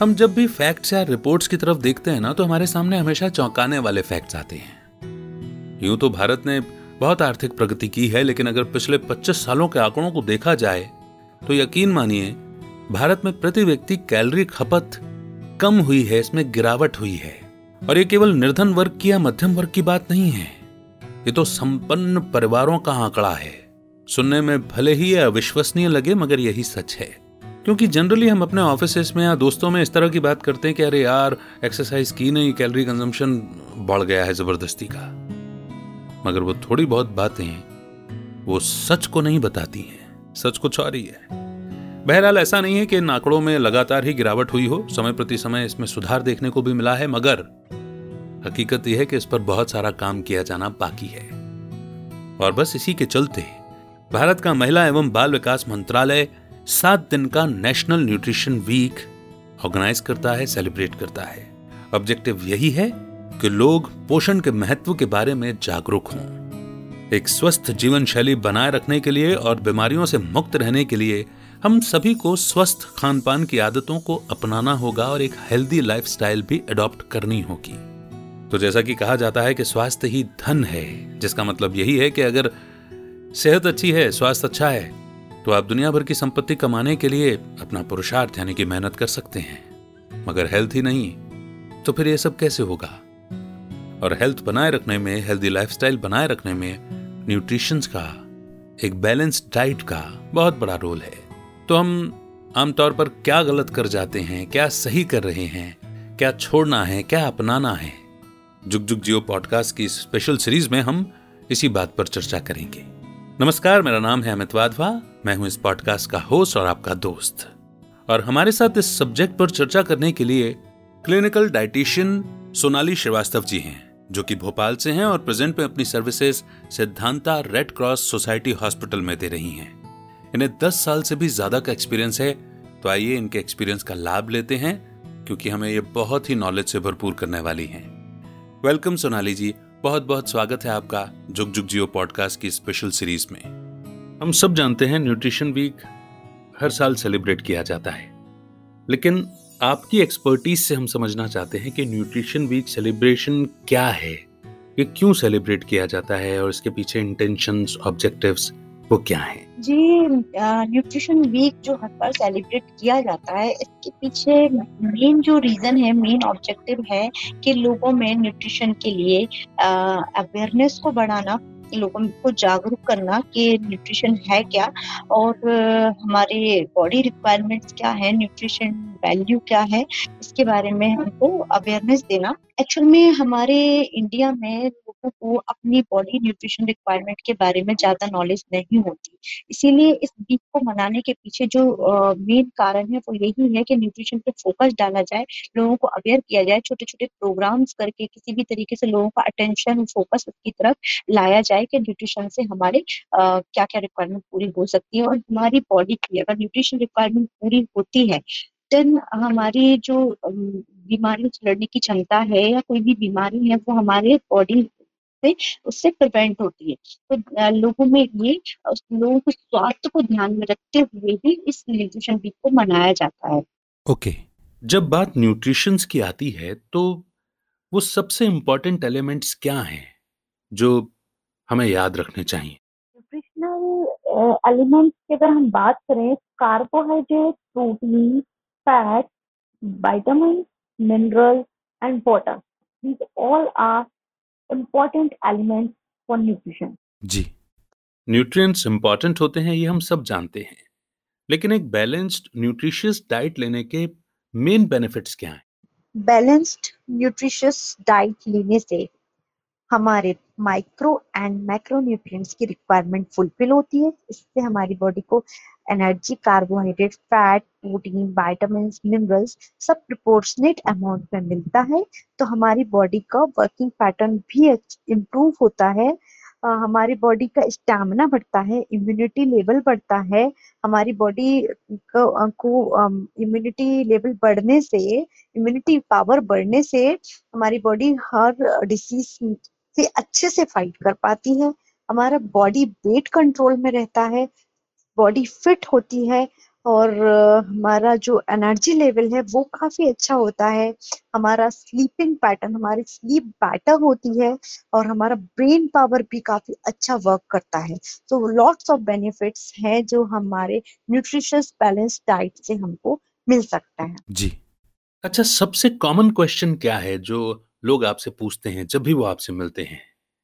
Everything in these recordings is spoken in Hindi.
हम जब भी फैक्ट्स या रिपोर्ट्स की तरफ़ देखते हैं ना तो हमारे सामने हमेशा चौंकाने वाले फैक्ट्स आते हैं। यूँ तो भारत ने बहुत आर्थिक प्रगति की है, लेकिन अगर पिछले 25 सालों के आंकड़ों को देखा जाए तो यकीन मानिए, भारत में प्रति व्यक्ति कैलोरी खपत कम हुई है, इसमें गिरावट हुई है। और ये केवल निर्धन वर्ग की या मध्यम वर्ग की बात नहीं है, ये तो संपन्न परिवारों का आंकड़ा है। सुनने में भले ही अविश्वसनीय लगे, मगर यही सच है। क्योंकि जनरली हम अपने ऑफ़िस में या दोस्तों में इस तरह की बात करते हैं कि अरे यार एक्सरसाइज की नहीं कैलोरी कंजम्पशन बढ़ गया है ज़बरदस्ती का। मगर वो थोड़ी बहुत बातें वो सच को नहीं बताती हैं। सच कुछ और ही है। बहरहाल ऐसा नहीं है कि इन आंकड़ों में लगातार ही गिरावट हुई हो। समय प्रति समय इसमें सुधार देखने को भी मिला है, मगर हकीकत यह है कि इस पर बहुत सारा काम किया जाना बाकी है। और बस इसी के चलते भारत का महिला एवं बाल विकास मंत्रालय सात दिन का नेशनल न्यूट्रिशन वीक ऑर्गेनाइज करता है सेलिब्रेट करता है। ऑब्जेक्टिव यही है कि लोग पोषण के महत्व के बारे में जागरूक हों। एक स्वस्थ जीवन शैली बनाए रखने के लिए और बीमारियों से मुक्त रहने के लिए हम सभी को स्वस्थ खान पान की आदतों को अपनाना होगा और एक हेल्दी लाइफस्टाइल भी अडॉप्ट करनी होगी। तो जैसा कि कहा जाता है कि स्वास्थ्य ही धन है, जिसका मतलब यही है कि अगर सेहत अच्छी है, स्वास्थ्य अच्छा है तो आप दुनिया भर की संपत्ति कमाने के लिए अपना पुरुषार्थ, यानी कि मेहनत कर सकते हैं। मगर हेल्थ ही नहीं तो फिर ये सब कैसे होगा? और हेल्थ बनाए रखने में हेल्दी लाइफस्टाइल बनाए रखने में न्यूट्रिशन का, एक बैलेंस्ड डाइट का बहुत बड़ा रोल है। तो हम आमतौर पर क्या गलत कर जाते हैं, क्या सही कर रहे हैं, क्या छोड़ना है, क्या अपनाना है? जुग जुग जियो पॉडकास्ट की स्पेशल सीरीज़ में हम इसी बात पर चर्चा करेंगे। नमस्कार, मेरा नाम है अमित वाधवा, मैं हूँ इस पॉडकास्ट का होस्ट और आपका दोस्त। और हमारे साथ इस सब्जेक्ट पर चर्चा करने के लिए क्लिनिकल डाइटिशियन सोनाली श्रीवास्तव जी हैं, जो कि भोपाल से हैं और प्रेजेंट में अपनी services Siddhanta red cross society hospital में दे रही हैं। इन्हें 10 साल से भी ज़्यादा का एक्सपीरियंस है तो आइए इनके एक्सपीरियंस का लाभ लेते हैं, क्योंकि हमें ये बहुत ही नॉलेज से भरपूर करने वाली हैं। वेलकम सोनाली जी। बहुत बहुत स्वागत है आपका जुग जुग जियो पॉडकास्ट की स्पेशल सीरीज़ में। हम सब जानते हैं न्यूट्रिशन वीक हर साल सेलिब्रेट किया जाता है। लेकिन आपकी एक्सपर्टीज से हम समझना चाहते हैं कि न्यूट्रिशन वीक सेलिब्रेशन क्या है? ये क्यों सेलिब्रेट किया जाता है और इसके पीछे इंटेंशंस ऑब्जेक्टिव्स वो क्या है? जी न्यूट्रिशन वीक जो हर बार सेलिब्रेट किया जाता है, इसके पीछे मेन जो रीजन है मेन ऑब्जेक्टिव है कि लोगों में न्यूट्रिशन के लिए अवेयरनेस को बढ़ाना लोगों को जागरूक करना कि न्यूट्रिशन है क्या और हमारे बॉडी रिक्वायरमेंट्स क्या है न्यूट्रिशन वैल्यू क्या है, इसके बारे में हमको अवेयरनेस देना। एक्चुअल में हमारे इंडिया में लोगों को अपनी बॉडी न्यूट्रिशन रिक्वायरमेंट के बारे में ज़्यादा नॉलेज नहीं होती। इसीलिए इस वीक को मनाने के पीछे जो मेन कारण है, वो यही है कि न्यूट्रिशन पे फोकस डाला जाए, लोगों को अवेयर किया जाए छोटे छोटे प्रोग्राम्स करके किसी भी तरीके से लोगों का अटेंशन फोकस उसकी तरफ़ लाया जाए कि न्यूट्रिशन से हमारे क्या क्या रिक्वायरमेंट पूरी हो सकती है और हमारी बॉडी की अगर न्यूट्रिशन रिक्वायरमेंट पूरी होती है देन हमारी जो बीमारियों से लड़ने की क्षमता है या कोई भी बीमारी है वो हमारे बॉडी से उससे प्रिवेंट होती है। तो लोगों में ये लोगों के स्वास्थ्य को ध्यान में रखते हुए ही इस न्यूट्रिशन वीक को मनाया जाता है। ओके। okay. जब बात न्यूट्रिशन की आती है तो वो सबसे इम्पोर्टेंट एलिमेंट्स क्या हैं जो हमें याद रखने चाहिए? न्यूट्रिशनल एलिमेंट्स की अगर हम बात करें carbohydrate protein fat vitamins, minerals, and water. These all are important elements for nutrition. जी न्यूट्रिएंट्स इंपॉर्टेंट होते हैं ये हम सब जानते हैं लेकिन एक बैलेंस्ड न्यूट्रिशियस डाइट लेने के मेन बेनिफिट्स क्या हैं बैलेंस्ड न्यूट्रिशियस डाइट लेने से हमारे माइक्रो एंड मैक्रो न्यूट्रिएंट्स की रिक्वायरमेंट फुलफिल होती है इससे हमारी बॉडी को energy carbohydrate fat protein vitamin minerals सब प्रोपोर्शनेट अमाउंट में मिलता है। तो हमारी बॉडी का वर्किंग पैटर्न भी इम्प्रूव होता है। हमारी बॉडी का स्टेमिना बढ़ता है इम्यूनिटी लेवल बढ़ता है। हमारी बॉडी को इम्यूनिटी लेवल बढ़ने से इम्यूनिटी पावर बढ़ने से हमारी बॉडी हर डिसीज से अच्छे से फाइट कर पाती है। हमारा बॉडी वेट कंट्रोल में रहता है। बॉडी फिट होती है और हमारा जो एनर्जी लेवल है वो काफ़ी अच्छा होता है। हमारा स्लीपिंग पैटर्न हमारी स्लीप बेटर होती है और हमारा ब्रेन पावर भी काफ़ी अच्छा वर्क करता है। तो लॉट्स ऑफ़ बेनिफिट्स हैं जो हमारे न्यूट्रिशियस बैलेंस डाइट से हमको मिल सकता है। जी। अच्छा सबसे कॉमन क्वेश्चन क्या है जो लोग आपसे पूछते हैं जब भी वो आपसे मिलते हैं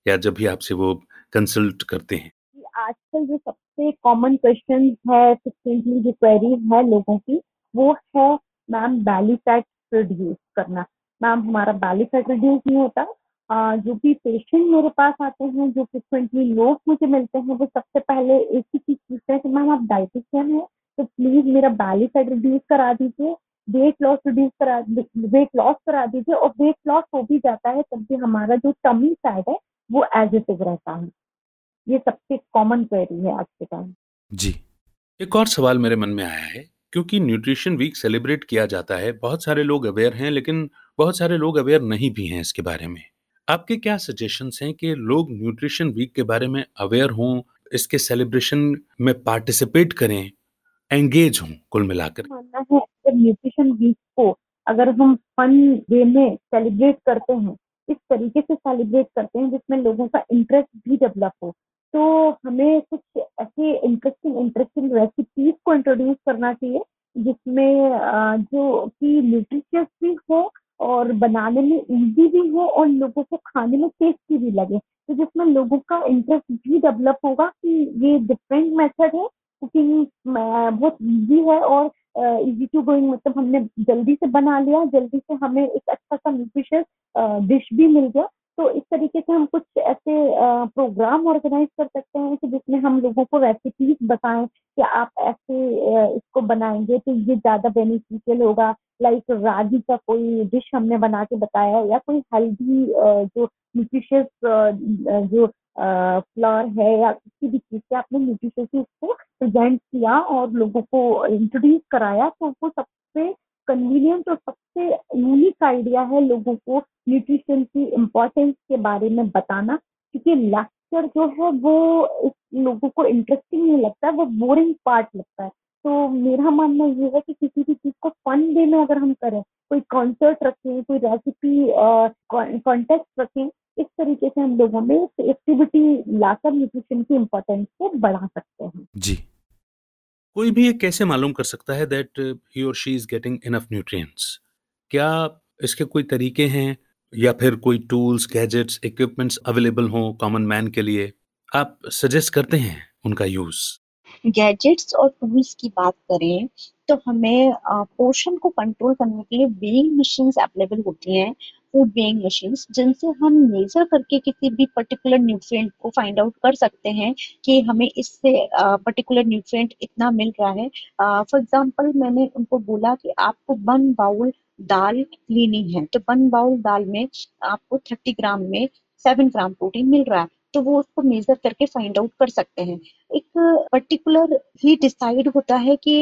या जब भी आपसे वो कंसल्ट करते हैं? आजकल जो सबसे कॉमन क्वेश्चन है फ्रिक्वेंटली जो क्वेरीज है लोगों की वो है मैम बैली फैट रिड्यूस करना। मैम हमारा बैली फैट रिड्यूस नहीं होता। आ, जो भी पेशेंट मेरे पास आते हैं जो फ्रिक्वेंटली लोग मुझे मिलते हैं वो सबसे पहले एक ही चीज़ पूछते हैं कि मैम आप डाइटिशियन है? तो प्लीज़ मेरा बैली फैट रिड्यूस करा दीजिए वेट लॉस रिड्यूस करा वेट लॉस करा दीजिए और वेट लॉस हो भी जाता है तब भी हमारा जो टमी फैट है वो एज इट इज़ रहता है। ये सबसे कॉमन क्वेरी है आज के टाइम जी। एक और सवाल मेरे मन में आया है क्योंकि न्यूट्रिशन वीक सेलिब्रेट किया जाता है बहुत सारे लोग अवेयर हैं लेकिन बहुत सारे लोग अवेयर नहीं भी हैं इसके बारे में। आपके क्या सजेशंस हैं कि लोग न्यूट्रिशन वीक के बारे में अवेयर हों इसके सेलिब्रेशन में पार्टिसिपेट करें एंगेज हों कुल मिलाकर? मानना है न्यूट्रिशन वीक को अगर हम फन वे में सेलिब्रेट करते हैं इस तरीके से सेलिब्रेट करते हैं जिसमें लोगों का इंटरेस्ट भी डेवलप हो तो हमें कुछ ऐसे इंटरेस्टिंग इंटरेस्टिंग रेसिपीज़ को इंट्रोड्यूस करना चाहिए, जिसमें जो कि न्यूट्रिशियस भी हो और बनाने में इजी भी हो और लोगों को खाने में टेस्टी भी लगे। तो जिसमें लोगों का इंटरेस्ट भी डेवलप होगा कि ये डिफरेंट मेथड है कुकिंग बहुत इजी है और इजी टू गोइंग मतलब हमने जल्दी से बना लिया, जल्दी से हमें एक अच्छा सा न्यूट्रिशियस डिश भी मिल गया। तो इस तरीके से हम कुछ प्रोग्राम ऑर्गेनाइज कर सकते हैं कि जिसमें हम लोगों को रेसिपीज़ बताएँ कि आप ऐसे इसको बनाएँगे तो ये ज़्यादा बेनिफिशियल होगा। लाइक रागी का कोई डिश हमने बना के बताया या कोई हेल्दी जो न्यूट्रिशियस जो फ्लावर है या किसी भी चीज़ से आपने न्यूट्रिशियस उसको प्रेजेंट किया और लोगों को इंट्रोड्यूस कराया तो वो सबसे कन्वीनियंट और सबसे यूनिक आइडिया है लोगों को न्यूट्रिशन की इम्पोर्टेंस के बारे में बताना। क्योंकि लेक्चर जो है वो लोगों को इंटरेस्टिंग नहीं लगता है वो बोरिंग पार्ट लगता है। तो मेरा मानना ये है कि किसी भी चीज़ को फन वे में अगर हम करें, कोई कॉन्सर्ट रखें, कोई रेसिपी कॉन्टेक्ट रखें, इस तरीके से हम लोगों में एक्टिविटी लाकर न्यूट्रिशन की इम्पोर्टेंस को बढ़ा सकते हैं। जी। कोई भी ये कैसे मालूम कर सकता है दैट ही और she is getting enough nutrients क्या इसके कोई तरीके हैं? या फिर कोई टूल्स, गैजेट्स, इक्विपमेंट्स अवेलेबल हों कॉमन मैन के लिए, आप सजेस्ट करते हैं उनका यूज़? गैजेट्स और टूल्स की बात करें तो हमें पोर्शन को कंट्रोल करने के लिए वेइंग मशीन्स अवेलेबल होती हैं, फ़ूड वेइंग मशीन्स, जिनसे हम मेजर करके किसी भी पर्टिकुलर न्यूट्रिएंट को फाइंड आउट कर सकते हैं कि हमें इससे पर्टिकुलर न्यूट्रिएंट इतना मिल रहा है। फॉर एग्जांपल मैंने उनको बोला कि आपको वन बाउल दाल लेनी है तो वन बाउल दाल में आपको थर्टी ग्राम में सेवन ग्राम प्रोटीन मिल रहा है तो वो उसको मेजर करके फाइंड आउट कर सकते हैं। एक पर्टिकुलर ही डिसाइड होता है कि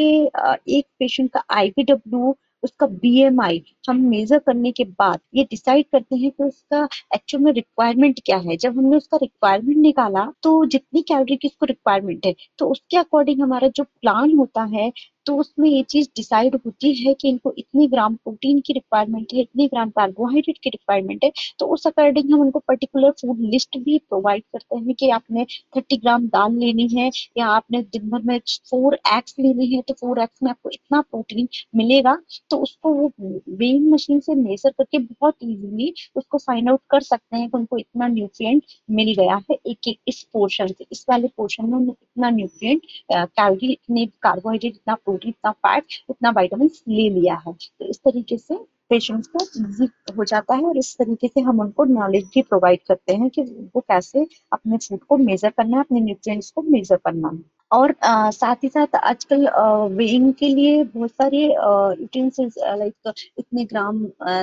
एक पेशेंट का आईवीडब्ल्यू उसका बीएमआई हम मेजर करने के बाद ये डिसाइड करते हैं कि उसका एक्चुअल में रिक्वायरमेंट क्या है। जब हमने उसका रिक्वायरमेंट निकाला तो जितनी कैलोरी की उसको रिक्वायरमेंट है तो उसके अकॉर्डिंग हमारा जो प्लान होता है तो उसमें ये चीज़ डिसाइड होती है कि इनको इतने ग्राम प्रोटीन की रिक्वायरमेंट है, इतने ग्राम कार्बोहाइड्रेट की रिक्वायरमेंट है तो उस अकॉर्डिंग हम उनको पर्टिकुलर फ़ूड लिस्ट भी प्रोवाइड करते हैं कि आपने थर्टी ग्राम दाल लेनी है या आपने दिन भर में फोर एक्स लेने हैं तो फोर एक्स में आपको इतना प्रोटीन मिलेगा तो उसको वो वेइंग मशीन से मेजर करके बहुत इजीली उसको फाइंड आउट कर सकते हैं कि उनको इतना न्यूट्रिएंट मिल गया है एक एक इस पोर्शन से। इस वाले पोर्शन में इतना न्यूट्रिएंट कैलोरी इतने कार्बोहाइड्रेट इतना प्रोटीन इतना फैट इतना वाइटामिन ले लिया है। तो इस तरीके से पेशेंट्स को इजी हो जाता है और इस तरीके से हम उनको नॉलेज भी प्रोवाइड करते हैं कि वो कैसे अपने फ़ूड को मेजर करना है अपने न्यूट्रिएंट्स को मेजर करना है। और आ, साथ ही साथ आजकल वेइंग के लिए बहुत सारे यूटेंसिल्स लाइक इतने ग्राम आ,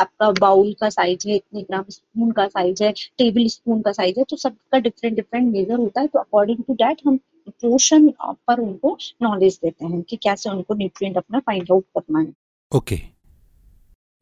आपका बाउल का साइज़ है इतने ग्राम स्पून का साइज़ है टेबल स्पून का साइज़ है तो सबका डिफरेंट डिफरेंट मेजर होता है। तो अकॉर्डिंग टू डैट हम पोर्शन पर उनको नॉलेज देते हैं कि कैसे उनको न्यूट्रिएंट अपना फाइंड आउट करना है ओके okay.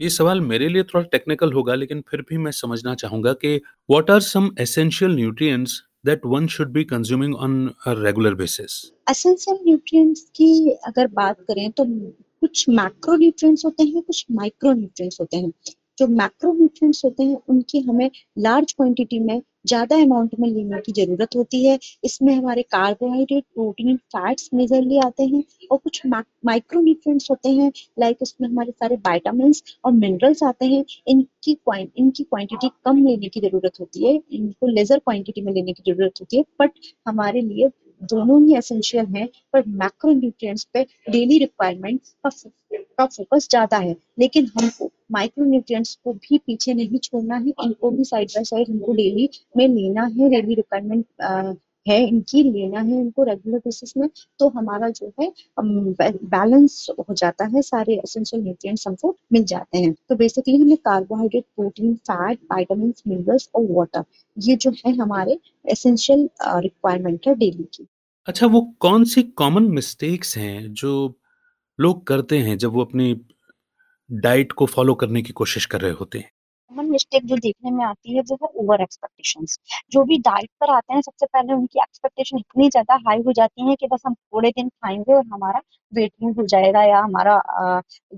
ये सवाल मेरे लिए थोड़ा टेक्निकल होगा लेकिन फिर भी मैं समझना चाहूँगा कि what are some essential nutrients one should be consuming on a regular basis? Essential nutrients की अगर बात करें तो कुछ मैक्रो न्यूट्रिएंट्स होते हैं कुछ माइक्रो न्यूट्रिएंट्स होते हैं जो मैक्रो न्यूट्रिएंट्स होते हैं उनकी हमें लार्ज क्वांटिटी में ज़्यादा अमाउंट में लेने की ज़रूरत होती है। इसमें हमारे कार्बोहाइड्रेट प्रोटीन फैट्स मेजरली आते हैं और कुछ माइक्रो न्यूट्रिएंट्स होते हैं लाइक उसमें हमारे सारे वाइटामिन और मिनरल्स आते हैं। इनकी इनकी क्वांटिटी कम लेने की ज़रूरत होती है। इनको लेजर क्वांटिटी में लेने की ज़रूरत होती है। बट हमारे लिए दोनों ही एसेंशियल हैं, पर मैक्रो न्यूट्रिएंट्स पे डेली रिक्वायरमेंट का फोकस ज़्यादा है। लेकिन हमको माइक्रो न्यूट्रिएंट्स को भी पीछे नहीं छोड़ना है इनको भी साइड बाय साइड हमको डेली में लेना है डेली रिक्वायरमेंट है, इनकी लेना है इनको रेगुलर बेसिस में तो हमारा जो है बैलेंस हो जाता है, सारे एसेंशियल न्यूट्रिएंट्स हमको मिल जाते हैं। तो बेसिकली हमें carbohydrate protein fat vitamin minerals और वाटर ये जो है हमारे एसेंशियल रिक्वायरमेंट है डेली की। अच्छा वो कौन सी कॉमन मिस्टेक्स हैं जो लोग करते हैं जब वो अपनी डाइट को फॉलो करने की कोशिश कर रहे होते हैं? कॉमन मिस्टेक जो देखने में आती है वो है ओवर एक्सपेक्टेशंस जो भी डाइट पर आते हैं, सबसे पहले उनकी एक्सपेक्टेशन इतनी ज़्यादा हाई हो जाती है कि बस हम थोड़े दिन खाएँगे और हमारा वेट लूज हो जाएगा या हमारा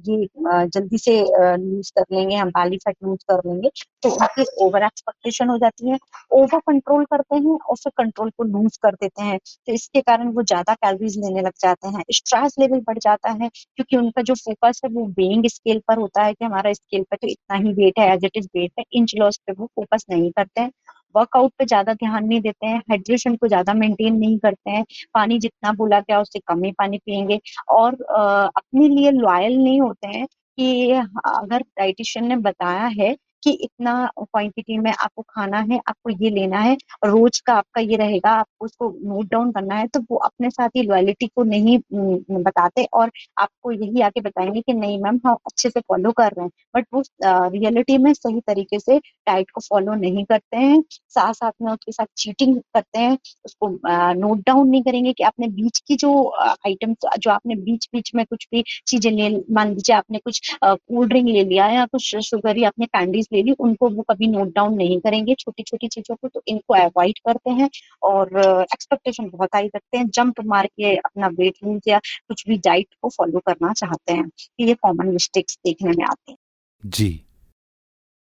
ये जल्दी से लूज कर लेंगे, हम बैली फैट लूज कर लेंगे तो उनकी ओवर एक्सपेक्टेशन हो जाती है। ओवर कंट्रोल करते हैं और फिर कंट्रोल को लूज कर देते हैं। तो इसके कारण वो ज़्यादा कैलोरीज लेने लग जाते हैं। स्ट्रेस लेवल बढ़ जाता है क्योंकि उनका जो फोकस है वो वेइंग स्केल पर होता है कि हमारा स्केल पर तो इतना ही वेट है एज इट इज़ वेट है इंच लॉस पे वो फोकस नहीं करते हैं। वर्कआउट पे ज़्यादा ध्यान नहीं देते हैं हाइड्रेशन को ज़्यादा मेंटेन नहीं करते हैं, पानी जितना बोला गया उससे कम ही पानी पियेंगे और अपने लिए लॉयल नहीं होते हैं कि अगर डाइटिशियन ने बताया है कि इतना क्वांटिटी में आपको खाना है, आपको ये लेना है, रोज का आपका ये रहेगा, आपको उसको नोट डाउन करना है तो वो अपने साथ ही लॉयलिटी को नहीं बताते और आपको यही आके बताएँगे कि नहीं मैम हम अच्छे से फॉलो कर रहे हैं। बट वो रियलिटी में सही तरीके से डाइट को फॉलो नहीं करते हैं। साथ साथ में उसके साथ चीटिंग करते हैं, उसको नोट डाउन नहीं करेंगे कि आपने बीच की जो आइटम जो आपने बीच बीच में कुछ भी चीज़ें ले, मान लीजिए आपने कुछ कोल्ड ड्रिंक ले लिया या कुछ शुगर या आपने कैंडीज ले ली उनको वो कभी नोट डाउन नहीं करेंगे छोटी छोटी चीज़ों को तो इनको अवॉइड करते हैं और एक्सपेक्टेशन बहुत हाई रखते हैं। जंप मार के अपना वेट लूज या कुछ भी डाइट को फॉलो करना चाहते हैं ये कॉमन मिस्टेक्स देखने में आते हैं। जी।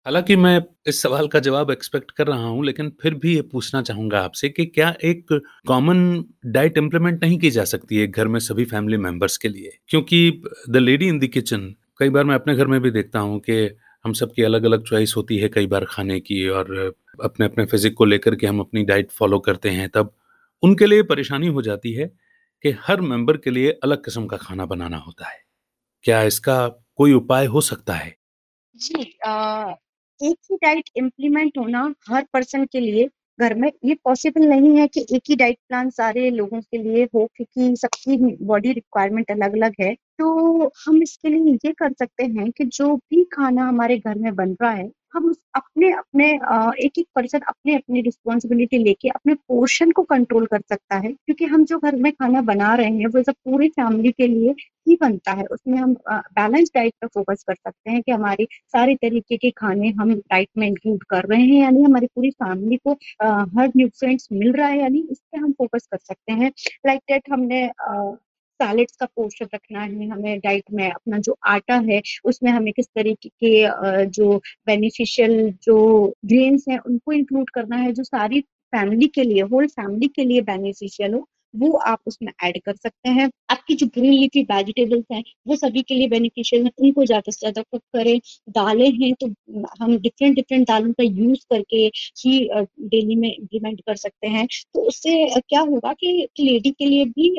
हालाँकि मैं इस सवाल का जवाब एक्सपेक्ट कर रहा हूँ, लेकिन फिर भी ये पूछना चाहूँगा आपसे कि क्या एक कॉमन डाइट इंप्लीमेंट नहीं की जा सकती है घर में सभी फैमिली मेंबर्स के लिए? क्योंकि the lady in the kitchen कई बार मैं अपने घर में भी देखता हूँ कि हम सबकी अलग अलग चॉइस होती है कई बार खाने की और अपने अपने फिजिक को लेकर के हम अपनी डाइट फॉलो करते हैं तब उनके लिए परेशानी हो जाती है कि हर मेंबर के लिए अलग किस्म का खाना बनाना होता है। क्या इसका कोई उपाय हो सकता है? जी आ, एक ही डाइट इम्प्लीमेंट होना हर पर्सन के लिए घर में ये पॉसिबल नहीं है कि एक ही डाइट प्लान सारे लोगों के लिए हो, क्योंकि सबकी बॉडी रिक्वायरमेंट अलग अलग है। तो हम इसके लिए ये कर सकते हैं कि जो भी खाना हमारे घर में बन रहा है हम अपने अपने एक एक पर्सन अपने, अपनी रिस्पॉन्सिबिलिटी लेके अपने पोर्शन को कंट्रोल कर सकता है। क्योंकि हम जो घर में खाना बना रहे हैं, वो सब पूरी फैमिली के लिए ही बनता है। उसमें हम बैलेंस डाइट पर फोकस कर सकते हैं कि हमारी सारी तरीके के खाने हम डाइट में इंक्लूड कर रहे हैं, यानी हमारी पूरी फैमिली को हर न्यूट्रिएंट्स मिल रहा है, यानी इस पर हम फोकस कर सकते हैं। लाइक डेट हमने सैलेड्स का पोर्शन रखना है, हमें डाइट में अपना जो आटा है, उसमें हमें किस तरीके के जो बेनिफिशियल जो ग्रेन्स हैं, उनको इंक्लूड करना है, जो सारी फैमिली के लिए होल फैमिली के लिए बेनिफिशियल हो, वो आप उसमें ऐड कर सकते हैं। आपकी जो ग्रीन लीफी वेजिटेबल्स हैं, वो सभी के लिए बेनिफिशियल है। उनको ज़्यादा से ज़्यादा कुक करें। दालें हैं तो हम डिफरेंट डिफरेंट दालों का यूज़ करके ही डेली में इम्प्लीमेंट कर सकते हैं। तो उससे क्या होगा कि लेडी के लिए भी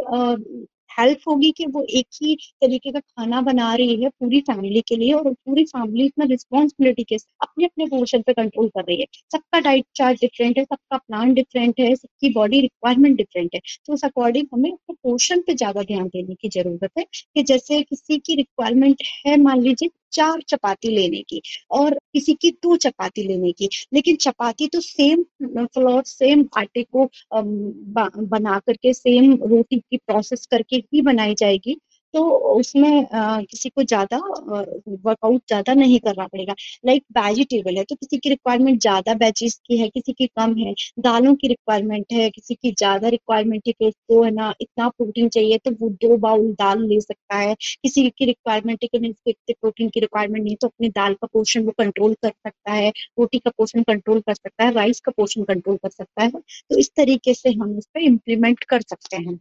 हेल्प होगी कि वो एक ही तरीके का खाना बना रही है पूरी फैमिली के लिए और पूरी फैमिली इतना रिस्पॉन्सिबिलिटी के अपने अपने पोर्शन पे कंट्रोल कर रही है। सबका डाइट चार्ट डिफरेंट है, सबका प्लान डिफरेंट है, सबकी बॉडी रिक्वायरमेंट डिफरेंट है। तो उस अकॉर्डिंग हमें पोर्शन पे ज़्यादा ध्यान देने की ज़रूरत है कि जैसे किसी की रिक्वायरमेंट है, मान लीजिए चार चपाती लेने की और किसी की दो चपाती लेने की। लेकिन चपाती तो सेम फ्लोर सेम आटे को बना करके सेम रोटी की प्रोसेस करके ही बनाई जाएगी। तो उसमें अ, किसी को ज़्यादा वर्कआउट ज़्यादा नहीं करना पड़ेगा। लाइक वेजिटेबल है, तो किसी की रिक्वायरमेंट ज़्यादा वेजिज़ की है, किसी की कम है। दालों की रिक्वायरमेंट है, किसी की ज़्यादा रिक्वायरमेंट है कि उसको है ना इतना प्रोटीन चाहिए तो वो दो बाउल दाल ले सकता है। किसी की रिक्वायरमेंट है कि नहीं इतने प्रोटीन की रिक्वायरमेंट नहीं तो अपने दाल का पोर्शन वो कंट्रोल कर सकता है, रोटी का पोर्शन कंट्रोल कर सकता है, राइस का पोर्शन कंट्रोल कर सकता है। तो इस तरीके से हम उसपे इम्प्लीमेंट कर सकते हैं।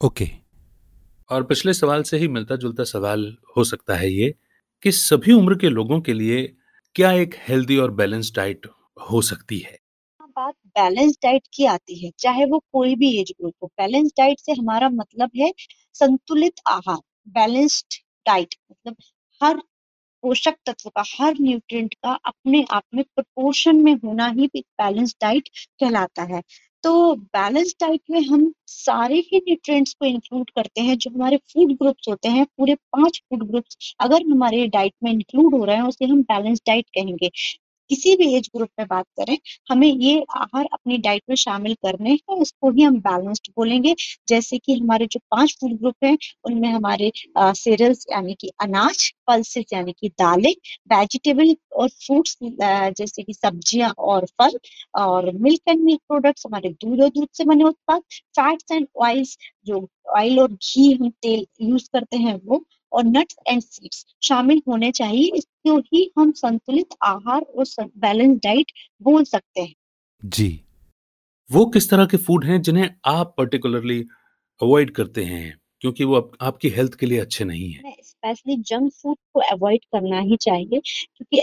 ओके। और पिछले सवाल से ही मिलता-जुलता सवाल हो सकता है ये कि सभी उम्र के लोगों के लिए क्या एक हेल्दी और बैलेंस्ड डाइट हो सकती है? बात बैलेंस डाइट की आती है, चाहे वो कोई भी एज ग्रुप हो। बैलेंस डाइट से हमारा मतलब है संतुलित आहार, बैलेंस्ड डाइट मतलब हर पोषक तत्व का, हर न्यूट्रिएंट का अपने आप में प्रोपोर्शन में होना ही बैलेंस डाइट कहलाता है। तो बैलेंस डाइट में हम सारे ही न्यूट्रिएंट्स को इंक्लूड करते हैं, जो हमारे फ़ूड ग्रुप्स होते हैं, पूरे पाँच फ़ूड ग्रुप्स अगर हमारे डाइट में इंक्लूड हो रहे हैं, उसे हम बैलेंस डाइट कहेंगे। किसी भी एज ग्रुप में बात करें, हमें ये आहार अपनी डाइट में शामिल करने हैं, इसको ही हम बैलेंस्ड बोलेंगे। जैसे कि हमारे जो 5 फ़ूड ग्रुप हैं, उनमें हमारे सीरियल्स यानी कि अनाज, पल्सेस यानी कि दालें, वेजिटेबल और फ्रूट्स जैसे कि सब्ज़ियाँ और फल और मिल्क एंड मिल्क प्रोडक्ट्स हमारे दूध और दूध से बने उत्पाद, फैट्स एंड ऑयल्स जो ऑयल और घी हम तेल यूज़ करते हैं वो और नट्स एंड सीड्स शामिल होने चाहिए। इसको ही हम संतुलित आहार और बैलेंस डाइट बोल सकते हैं। जी। वो किस तरह के फ़ूड हैं जिन्हें आप पर्टिकुलरली अवॉइड करते हैं क्योंकि वो आप आपकी हेल्थ के लिए अच्छे नहीं है स्पेशली जंक फ़ूड को अवॉइड करना ही चाहिए क्योंकि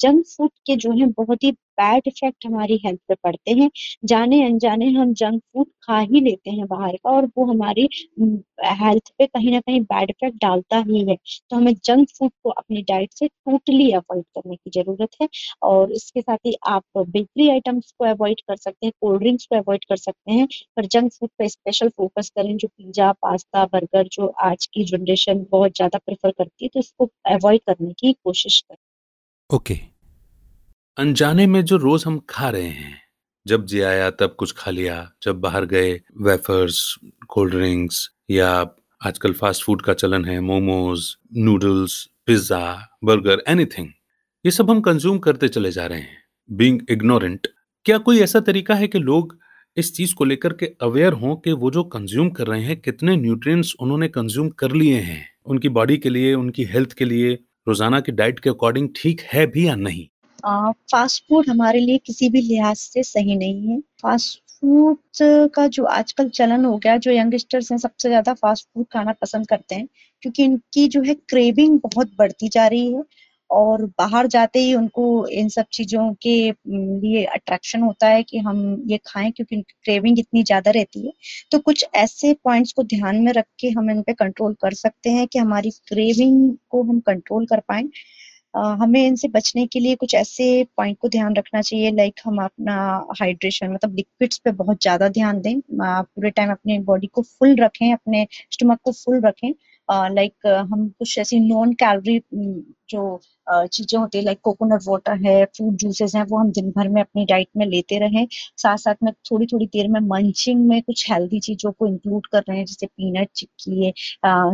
जंक फ़ूड के जो है बहुत ही बैड इफ़ेक्ट हमारी हेल्थ पे पड़ते हैं। जाने-अनजाने हम जंक फ़ूड खा ही लेते हैं बाहर का और वो हमारी हेल्थ पे कहीं न कहीं बैड इफ़ेक्ट डालता ही है। तो हमें जंक फ़ूड को अपनी डाइट से टोटली अवॉइड करने की ज़रूरत है और इसके साथ ही आप बेकरी आइटम्स को अवॉइड कर सकते हैं, कोल्ड ड्रिंक्स को अवॉइड कर सकते हैं, पर जंक फ़ूड पे स्पेशल फ़ोकस करें जो पिज़्ज़ा, पास्ता, बर्गर जो आज की जनरेशन बहुत ज़्यादा प्रेफ़र करती है, तो इसको अवॉइड करने की कोशिश करें। ओके। अनजाने में जो रोज़ हम खा रहे हैं, जब जी आया तब कुछ खा लिया, जब बाहर गए वेफर्स, कोल्ड ड्रिंक्स या आजकल फ़ास्ट फ़ूड का चलन है, momos, noodles, pizza, burger, anything ये सब हम कंज़्यूम करते चले जा रहे हैं, बींग इग्नोरेंट। क्या कोई ऐसा तरीका है कि लोग इस चीज़ को लेकर के अवेयर हों कि वो जो कंज़्यूम कर रहे हैं, कितने न्यूट्रिएंट्स उन्होंने कंज़्यूम कर लिए हैं? उनकी बॉडी के लिए, उनकी हेल्थ के लिए, रोज़ाना की डाइट के अकॉर्डिंग ठीक है भी या नहीं? फ़ास्ट फ़ूड हमारे लिए किसी भी लिहाज़ से सही नहीं है। फ़ास्ट फ़ूड का जो आजकल चलन हो गया, जो यंगस्टर्स हैं सबसे ज़्यादा फ़ास्ट फ़ूड खाना पसंद करते हैं, क्योंकि इनकी जो है क्रेविंग बहुत बढ़ती जा रही है और बाहर जाते ही उनको इन सब चीज़ों के लिए अट्रैक्शन होता है कि हम ये खाएँ क्योंकि इनकी क्रेविंग इतनी ज़्यादा रहती है। तो कुछ ऐसे पॉइंट्स को ध्यान में रख के हम इन पे कंट्रोल कर सकते हैं कि हमारी क्रेविंग को हम कंट्रोल कर पाएँ। हमें इनसे बचने के लिए कुछ ऐसे पॉइंट को ध्यान रखना चाहिए लाइक हम अपना हाइड्रेशन मतलब लिक्विड्स पे बहुत ज़्यादा ध्यान दें। पूरे टाइम अपने बॉडी को फुल रखें, अपने स्टमक को फुल रखें। लाइक हम कुछ ऐसी नॉन कैलोरी जो चीज़ें होती है लाइक कोकोनट वाटर है, फ्रूट जूसेस हैं, वो हम दिन भर में अपनी डाइट में लेते रहें। साथ-साथ में थोड़ी-थोड़ी देर में मंचिंग में कुछ हेल्दी चीज़ों को इंक्लूड कर रहे हैं, जैसे पीनट चिक्की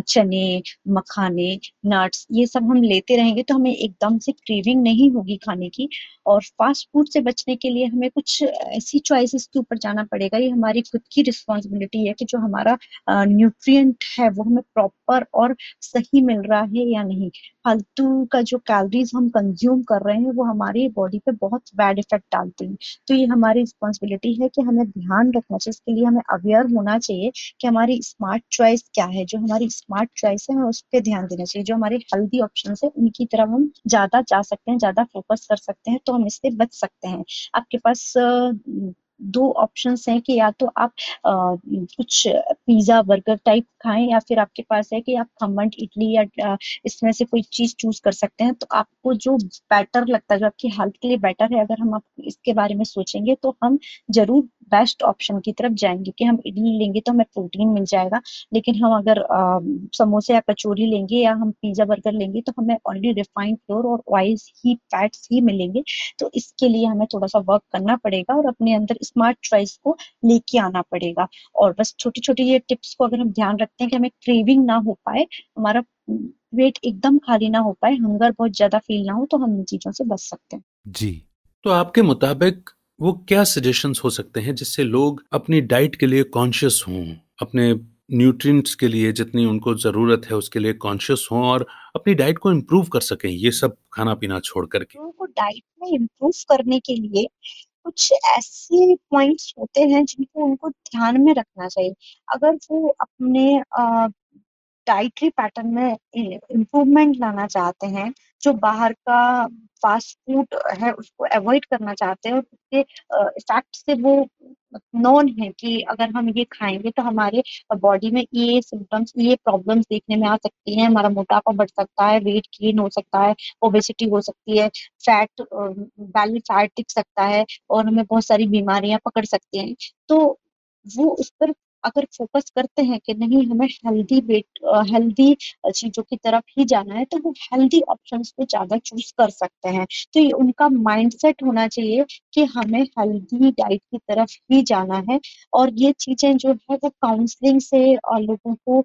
चने, मखाने, नट्स ये सब हम लेते रहेंगे तो हमें एकदम से क्रेविंग नहीं होगी खाने की और फास्ट फ़ूड से बचने के लिए हमें कुछ ऐसी चॉइसेस के ऊपर जाना पड़ेगा। ये हमारी खुद की रिस्पॉन्सिबिलिटी है कि जो हमारा न्यूट्रिएंट है वो हमें प्रॉपर और सही मिल रहा है या नहीं। फालतू का जो कैलोरीज़ हम कंज़्यूम कर रहे हैं वो हमारी बॉडी पे बहुत बैड इफ़ेक्ट डालती हैं। तो ये हमारी रिस्पॉन्सिबिलिटी है कि हमें ध्यान रखना चाहिए, इसके लिए हमें अवेयर होना चाहिए कि हमारी स्मार्ट चॉइस क्या है? जो हमारी स्मार्ट चॉइस है हमें उस पर ध्यान देना चाहिए। जो हमारे हेल्दी ऑप्शन है उनकी तरफ़ हम ज़्यादा जा सकते हैं, ज़्यादा फ़ोकस कर सकते हैं, तो हम इससे बच सकते हैं। आपके पास 2 ऑप्शंस हैं कि या तो आप आ, कुछ पिज़्ज़ा, बर्गर टाइप खाएँ या फिर आपके पास है कि आप खमंड इडली या इसमें से कोई चीज़ चूज़ कर सकते हैं। तो आपको जो बेटर लगता है, जो आपकी हेल्थ के लिए बेटर है, अगर हम आप इसके बारे में सोचेंगे तो हम ज़रूर बेस्ट ऑप्शन की तरफ़ जाएँगे कि हम इडली लेंगे तो हमें प्रोटीन मिल जाएगा। लेकिन हम अगर समोसे या कचौरी लेंगे या हम पिज्जा बर्गर लेंगे तो हमें ओनली रिफाइंड फ्लोर और ऑयल ही फैट्स ही मिलेंगे। तो इसके लिए हमें थोड़ा सा वर्क करना पड़ेगा और अपने अंदर स्मार्ट चॉइस को लेके आना पड़ेगा। और बस छोटी छोटी ये टिप्स को अगर हम ध्यान रखते हैं कि हमें क्रेविंग ना हो पाए, हमारा वेट एकदम खाली ना हो पाए हंगर बहुत ज़्यादा फील ना हो तो हम इन चीज़ों से बच सकते हैं। जी। तो आपके मुताबिक वो क्या सजेशंस हो सकते हैं जिससे लोग अपनी डाइट के लिए कॉन्शियस हों, अपने न्यूट्रिएंट्स के लिए जितनी उनको ज़रूरत है उसके लिए कॉन्शियस हों और अपनी डाइट को इम्प्रूव कर सकें, ये सब खाना पीना छोड़ करके। लोगों को डाइट में इम्प्रूव करने के लिए कुछ ऐसे पॉइंट्स होते हैं जिनको उनको ध्यान में रखना चाहिए। अगर वो अपने डाइटरी पैटर्न में इम्प्रूवमेंट लाना चाहते हैं जो बाहर का फास्ट फ़ूड है, उसको अवॉइड करना चाहते हैं उसके इफ़ेक्ट से वो नोन है कि अगर हम ये खाएँगे तो हमारे बॉडी में ये सिम्टम्स ये प्रॉब्लम्स देखने में आ सकती हैं। हमारा मोटापा बढ़ सकता है वेट गेन हो सकता है ओबेसिटी हो सकती है फैट बैली फैट दिख सकता है और हमें बहुत सारी बीमारियाँ पकड़ सकती हैं। तो वो उस पर अगर फोकस करते हैं कि नहीं, हमें हेल्दी वेट हेल्दी चीज़ों की तरफ़ ही जाना है तो वो हेल्दी ऑप्शन को ज़्यादा चूज़ कर सकते हैं। तो ये उनका माइंडसेट होना चाहिए कि हमें हेल्दी डाइट की तरफ़ ही जाना है और ये चीज़ें जो है वो काउंसलिंग से और लोगों को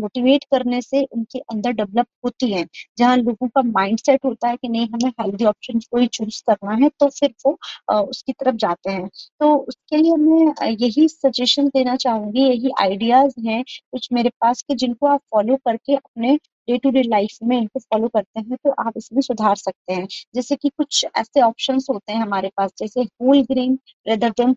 मोटिवेट करने से उनके अंदर डेवलप होती है। जहाँ लोगों का माइंडसेट होता है कि नहीं, हमें हेल्दी ऑप्शन को ही चूज़ करना है तो फिर वो उसकी तरफ़ जाते हैं। तो उसके लिए मैं यही सजेशन देना चाहूँ चाहूँगी यही आइडियाज़ हैं कुछ मेरे पास के जिनको आप फॉलो करके अपने डे टू डे लाइफ में इनको फॉलो करते हैं तो आप इसमें सुधार सकते हैं। जैसे कि कुछ ऐसे ऑप्शन होते हैं हमारे पास, जैसे whole grain rather than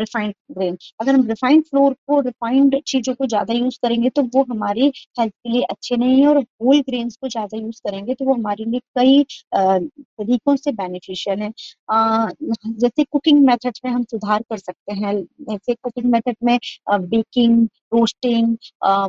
refined grain अगर हम रिफाइंड फ्लोर को रिफाइंड चीज़ों को ज़्यादा यूज़ करेंगे तो वो हमारी हेल्थ के लिए अच्छे नहीं है, और होल ग्रेन्स को ज़्यादा यूज़ करेंगे तो वो हमारे लिए कई तरीकों से बेनिफिशियल है। जैसे कुकिंग मेथड में हम सुधार कर सकते हैं। जैसे कुकिंग मेथड में बेकिंग रोस्टिंग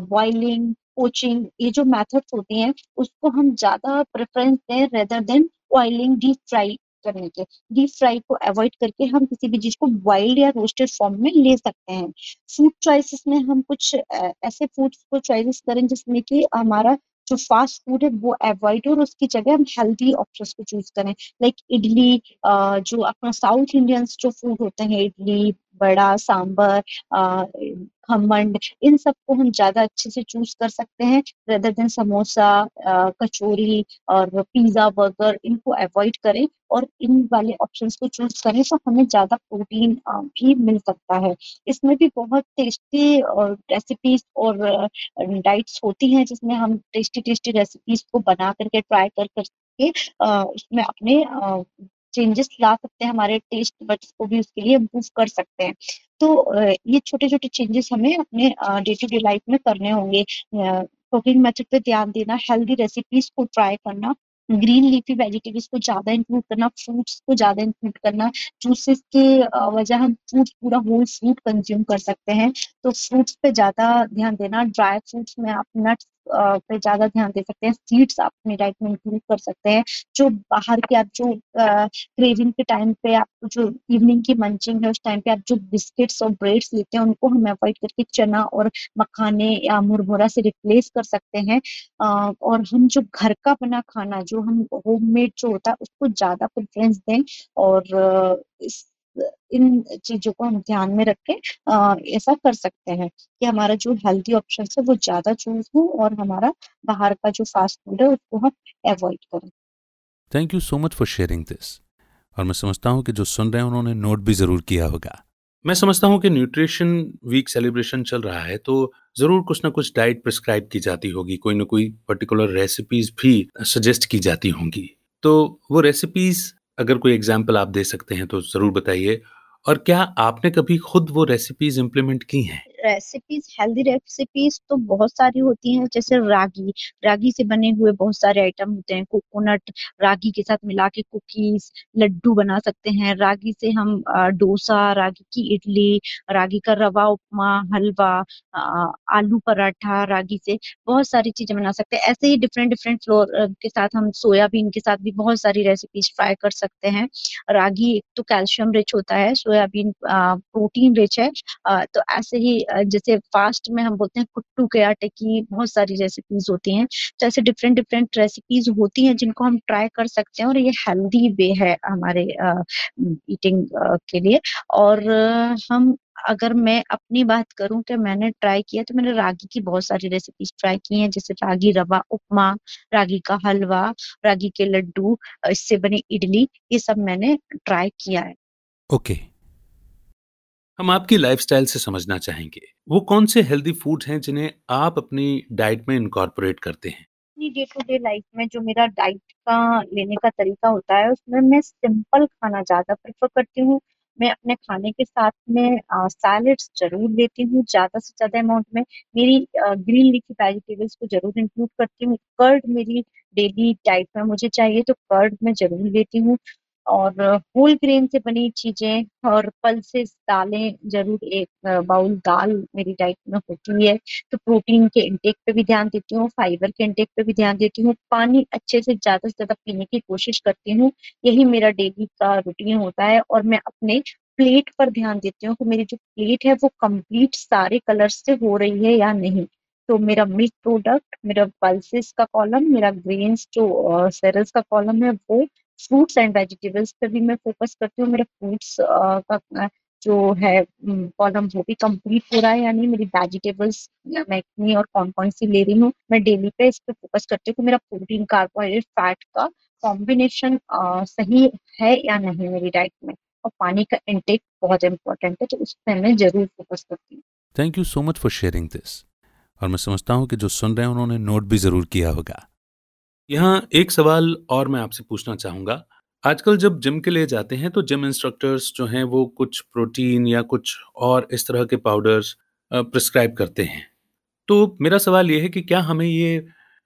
बॉइलिंग कोचिंग ये जो मेथड्स होती हैं, उसको हम ज़्यादा प्रेफरेंस दें rather than oiling deep fry करने के। डीप फ्राई को अवॉइड करके हम किसी भी चीज़ को बॉइल्ड या रोस्टेड फॉर्म में ले सकते हैं। फ़ूड चॉइसेस में हम कुछ ऐसे फ़ूड को चॉइसेस करें जिसमें कि हमारा जो फास्ट फ़ूड है, वो अवॉइड और उसकी जगह हम हेल्दी ऑप्शन को चूज़ करें। लाइक इडली जो अपना साउथ इंडियंस जो फ़ूड होते हैं, इडली बड़ा सांबर खमंड इन सबको हम ज़्यादा अच्छे से चूज़ कर सकते हैं रेदर देन समोसा कचौरी और पिज्जा बर्गर इनको अवॉइड करें और इन वाले ऑप्शंस को चूज़ करें तो हमें ज़्यादा प्रोटीन भी मिल सकता है। इसमें भी बहुत टेस्टी रेसिपीज़ और डाइट्स होती हैं जिसमें हम टेस्टी टेस्टी रेसिपीज़ को बना करके ट्राई कर करके उसमें अपने चेंजेस ला सकते हैं हमारे टेस्ट बड्स को भी उसके लिए इम्प्रूव कर सकते हैं। तो ये छोटे छोटे चेंजेस हमें अपने डे टू डे लाइफ में करने होंगे। कुकिंग मेथड पे ध्यान देना हेल्दी रेसिपीज़ को ट्राई करना ग्रीन लीफी वेजिटेबल्स को ज़्यादा इंक्लूड करना फ्रूट्स को ज़्यादा इंक्लूड करना जूसेस के वजह हम फ्रूट पूरा होल फ्रूट कंज्यूम कर सकते हैं। तो फ्रूट्स पे ज़्यादा ध्यान देना ड्राई फ्रूट्स में आप नट्स पे ज़्यादा ध्यान दे सकते हैं। सीड्स आप अपनी डाइट में इंक्लूड कर सकते हैं। जो बाहर के आप जो क्रेविंग के टाइम पे आप जो इवनिंग की मंचिंग है, उस टाइम पे आप जो बिस्किट्स और ब्रेड्स लेते हैं, उनको हम अवॉइड करके चना और मखाने या मुरमुरा से रिप्लेस कर सकते हैं। और हम जो घर का बना खाना, जो हम होममेड जो होता है, उसको ज़्यादा प्रेफरेंस दें और इस इन चीज़ों को हम ध्यान में रख के ऐसा कर सकते हैं कि हमारा जो हेल्थी ऑप्शन है वो ज़्यादा चूज़ हो और हमारा बाहर का जो फास्ट फ़ूड है उसको हम अवॉइड करें। Thank you so much for sharing this और मैं समझता हूँ कि जो सुन रहे हैं उन्होंने नोट भी ज़रूर किया होगा। मैं समझता हूँ कि न्यूट्रिशन वीक सेलिब्रेशन चल रहा है तो ज़रूर कुछ ना कुछ डाइट प्रिस्क्राइब की जाती होगी, कोई ना कोई पर्टिकुलर रेसिपीज़ भी सजेस्ट की जाती होंगी। तो वो रेसिपीज़ अगर कोई एग्ज़ाम्पल आप दे सकते हैं तो ज़रूर बताइए। और क्या आपने कभी खुद वो रेसिपीज़ इम्प्लीमेंट की हैं? रेसिपीज़ हेल्दी रेसिपीज़ तो बहुत सारी होती हैं, जैसे रागी। रागी से बने हुए बहुत सारे आइटम होते हैं कोकोनट रागी के साथ मिला के कुकीज लड्डू बना सकते हैं। रागी से हम डोसा, रागी की इडली, रागी का रवा उपमा, हलवा आलू पराठा, रागी से बहुत सारी चीज़ें बना सकते हैं। ऐसे ही डिफरेंट डिफरेंट फ्लोर के साथ हम सोयाबीन के साथ भी बहुत सारी रेसिपीज़ ट्राई कर सकते हैं। रागी एक तो कैल्शियम रिच होता है, सोयाबीन प्रोटीन रिच है तो ऐसे ही जैसे फास्ट में हम बोलते हैं कुट्टू के आटे की बहुत सारी रेसिपीज़ होती हैं तो ऐसे डिफरेंट डिफरेंट रेसिपीज़ होती हैं जिनको हम ट्राई कर सकते हैं और ये हेल्दी वे है हमारे ईटिंग के लिए और हम अगर मैं अपनी बात करूँ कि मैंने ट्राई किया तो मैंने रागी की बहुत सारी रेसिपीज़ ट्राई की हैं, जैसे रागी रवा, उपमा, रागी का हलवा, रागी के लड्डू इससे बनी इडली, ये सब मैंने ट्राई किया है ओके okay. हम आपकी लाइफस्टाइल से समझना चाहेंगे। वो कौन से हेल्दी फ़ूड हैं जिन्हें आप अपनी डाइट में इनकॉर्पोरेट करते हैं? अपनी डे टू डे लाइफ में जो मेरा डाइट का लेने का तरीका होता है, उसमें मैं सिंपल खाना ज़्यादा प्रेफर करती हूँ। मैं अपने खाने के साथ में सैलड्स ज़रूर लेती हूँ, ज़्यादा से ज़्यादा अमाउंट में। मेरी ग्रीन लीफी वेजिटेबल्स को ज़रूर इंक्लूड करती हूँ। कर्ड मेरी डेली डाइट में मुझे चाहिए तो कर्ड मैं ज़रूर लेती हूँ। और होल ग्रेन से बनी चीज़ें और पल्सेस दालें ज़रूर एक बाउल दाल मेरी डाइट में होती है। तो प्रोटीन के इंटेक पे भी ध्यान देती हूँ फाइबर के इंटेक पे भी ध्यान देती हूँ। पानी अच्छे से ज़्यादा से ज़्यादा पीने की कोशिश करती हूँ। यही मेरा डेली का रूटीन होता है और मैं अपने प्लेट पर ध्यान देती हूँ कि मेरी जो प्लेट है वो कंप्लीट सारे कलर्स से हो रही है या नहीं। तो मेरा मिल्क प्रोडक्ट मेरा पल्सेस का कॉलम मेरा ग्रेन्स जो सेरल्स का कॉलम है वो फ्रूट्स एंड वेजिटेबल्स पे भी मैं फोकस करती हूँ। मेरा फ्रूट्स का जो है कॉलम वो भी कंप्लीट हो रहा है, यानी मेरी वेजिटेबल्स मैं कितनी और कौन कौन सी ले रही हूँ, मैं डेली पे इस पे फोकस करती हूँ कि मेरा प्रोटीन कार्बोहाइड्रेट फैट का कॉम्बिनेशन सही है या नहीं मेरी डाइट में। और पानी का इंटेक बहुत इंपॉर्टेंट है तो उस पर मैं ज़रूर फोकस करती हूँ। Thank you so much for sharing this और मैं समझता हूँ कि जो सुन रहे हैं, उन्होंने नोट भी ज़रूर किया होगा। यहाँ एक सवाल और मैं आपसे पूछना चाहूँगा। आजकल जब जिम के लिए जाते हैं तो जिम इंस्ट्रक्टर्स जो हैं, वो कुछ प्रोटीन या कुछ और इस तरह के पाउडर्स प्रिस्क्राइब करते हैं। तो मेरा सवाल ये है कि क्या हमें ये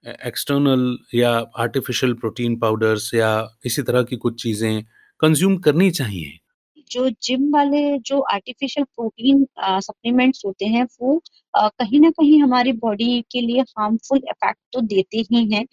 एक्सटर्नल या आर्टिफिशियल प्रोटीन पाउडर्स या इसी तरह की कुछ चीज़ें कंज्यूम करनी चाहिए? जो जिम वाले जो आर्टिफिशियल प्रोटीन सप्लीमेंट्स होते हैं, वो कहीं ना कहीं हमारी बॉडी के लिए हार्मफुल इफ़ेक्ट तो देते ही हैं।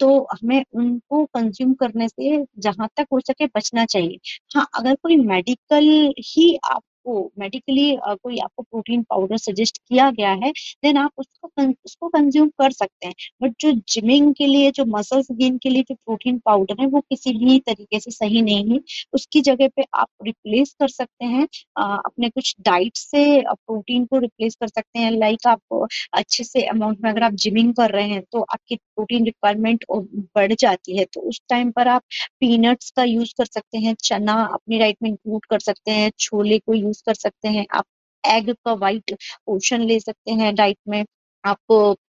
तो हमें उनको कंज्यूम करने से जहाँ तक हो सके बचना चाहिए। हाँ अगर कोई मेडिकल ही आप आपको मेडिकली कोई आपको प्रोटीन पाउडर सजेस्ट किया गया है देन आप उसको उसको कंज्यूम कर सकते हैं। बट जो जिमिंग के लिए, जो मसल्स गेन के लिए जो प्रोटीन पाउडर है, वो किसी भी तरीके से सही नहीं है। उसकी जगह पे आप रिप्लेस कर सकते हैं अपने कुछ डाइट से प्रोटीन को रिप्लेस कर सकते हैं। लाइक आप अच्छे से अमाउंट में अगर आप जिमिंग कर रहे हैं तो आपकी प्रोटीन रिक्वायरमेंट बढ़ जाती है। तो उस टाइम पर आप पीनट्स का यूज़ कर सकते हैं, चना अपनी डाइट में इंक्लूड कर सकते हैं, छोले को यूज़ यूज़ कर सकते हैं। आप एग का व्हाइट पोर्शन ले सकते हैं डाइट में। आप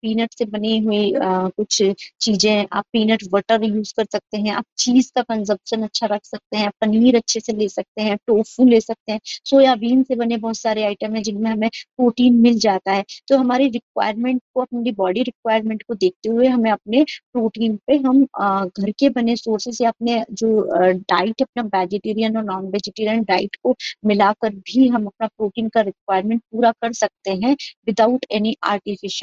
पीनट से बनी हुई कुछ चीज़ें, आप पीनट बटर यूज़ कर सकते हैं, आप चीज़ का कंजप्शन अच्छा रख सकते हैं पनीर अच्छे से ले सकते हैं टोफू ले सकते हैं सोयाबीन से बने बहुत सारे आइटम है जिनमें हमें प्रोटीन मिल जाता है। तो हमारी रिक्वायरमेंट को, अपनी बॉडी रिक्वायरमेंट को देखते हुए हमें अपने प्रोटीन पे हम घर के बने सोर्सेस या अपने जो डाइट अपना वेजिटेरियन और नॉन वेजिटेरियन डाइट को मिलाकर भी हम अपना प्रोटीन का रिक्वायरमेंट पूरा कर सकते हैं विदाउट एनी आर्टिफिशियल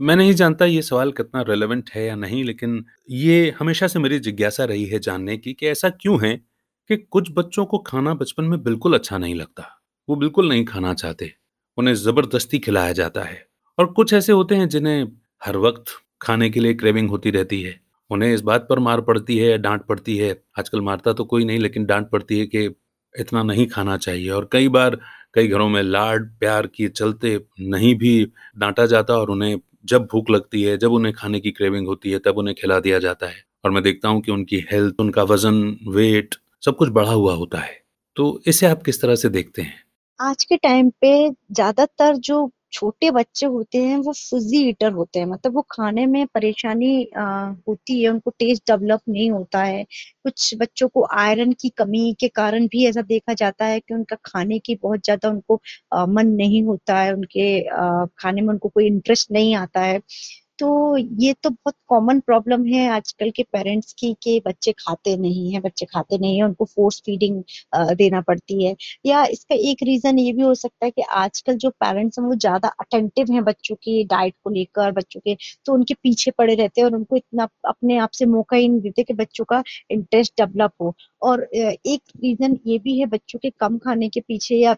मैं नहीं जानता ये सवाल कितना रेलेवेंट है या नहीं, लेकिन ये हमेशा से मेरी जिज्ञासा रही है जानने की कि ऐसा क्यों है कि कुछ बच्चों को खाना बचपन में बिल्कुल अच्छा नहीं लगता। वो बिल्कुल नहीं खाना चाहते। उन्हें ज़बरदस्ती खिलाया जाता है। और कुछ ऐसे होते हैं जिन्हें हर वक्त खाने के लिए क्रेविंग होती रहती है। उन्हें इस बात पर मार पड़ती है डांट पड़ती है। आजकल मारता तो कोई नहीं, लेकिन डांट पड़ती है कि इतना नहीं खाना चाहिए। और कई बार कई घरों में लाड प्यार के चलते नहीं भी डांटा जाता और उन्हें जब भूख लगती है, जब उन्हें खाने की क्रेविंग होती है, तब उन्हें खिला दिया जाता है। और मैं देखता हूँ कि उनकी हेल्थ उनका वज़न वेट सब कुछ बढ़ा हुआ होता है। तो इसे आप किस तरह से देखते हैं? आज के टाइम पे ज़्यादातर जो छोटे बच्चे होते हैं वो फिजी ईटर होते हैं। मतलब वो खाने में परेशानी आ, होती है उनको टेस्ट डेवलप नहीं होता है। कुछ बच्चों को आयरन की कमी के कारण भी ऐसा देखा जाता है कि उनका खाने की बहुत ज़्यादा उनको आ, मन नहीं होता है उनके आ, खाने में उनको कोई इंटरेस्ट नहीं आता है। तो ये तो बहुत कॉमन प्रॉब्लम है आजकल के पेरेंट्स की कि बच्चे खाते नहीं है, बच्चे खाते नहीं है, उनको फोर्स फीडिंग देना पड़ती है। या इसका एक रीजन ये भी हो सकता है कि आजकल जो पेरेंट्स हैं वो ज़्यादा अटेंटिव हैं बच्चों की डाइट को लेकर, बच्चों के तो उनके पीछे पड़े रहते हैं और उनको इतना अपने आप से मौका ही नहीं देते कि बच्चों का इंटरेस्ट डेवलप हो। और एक रीजन ये भी है बच्चों के कम खाने के पीछे या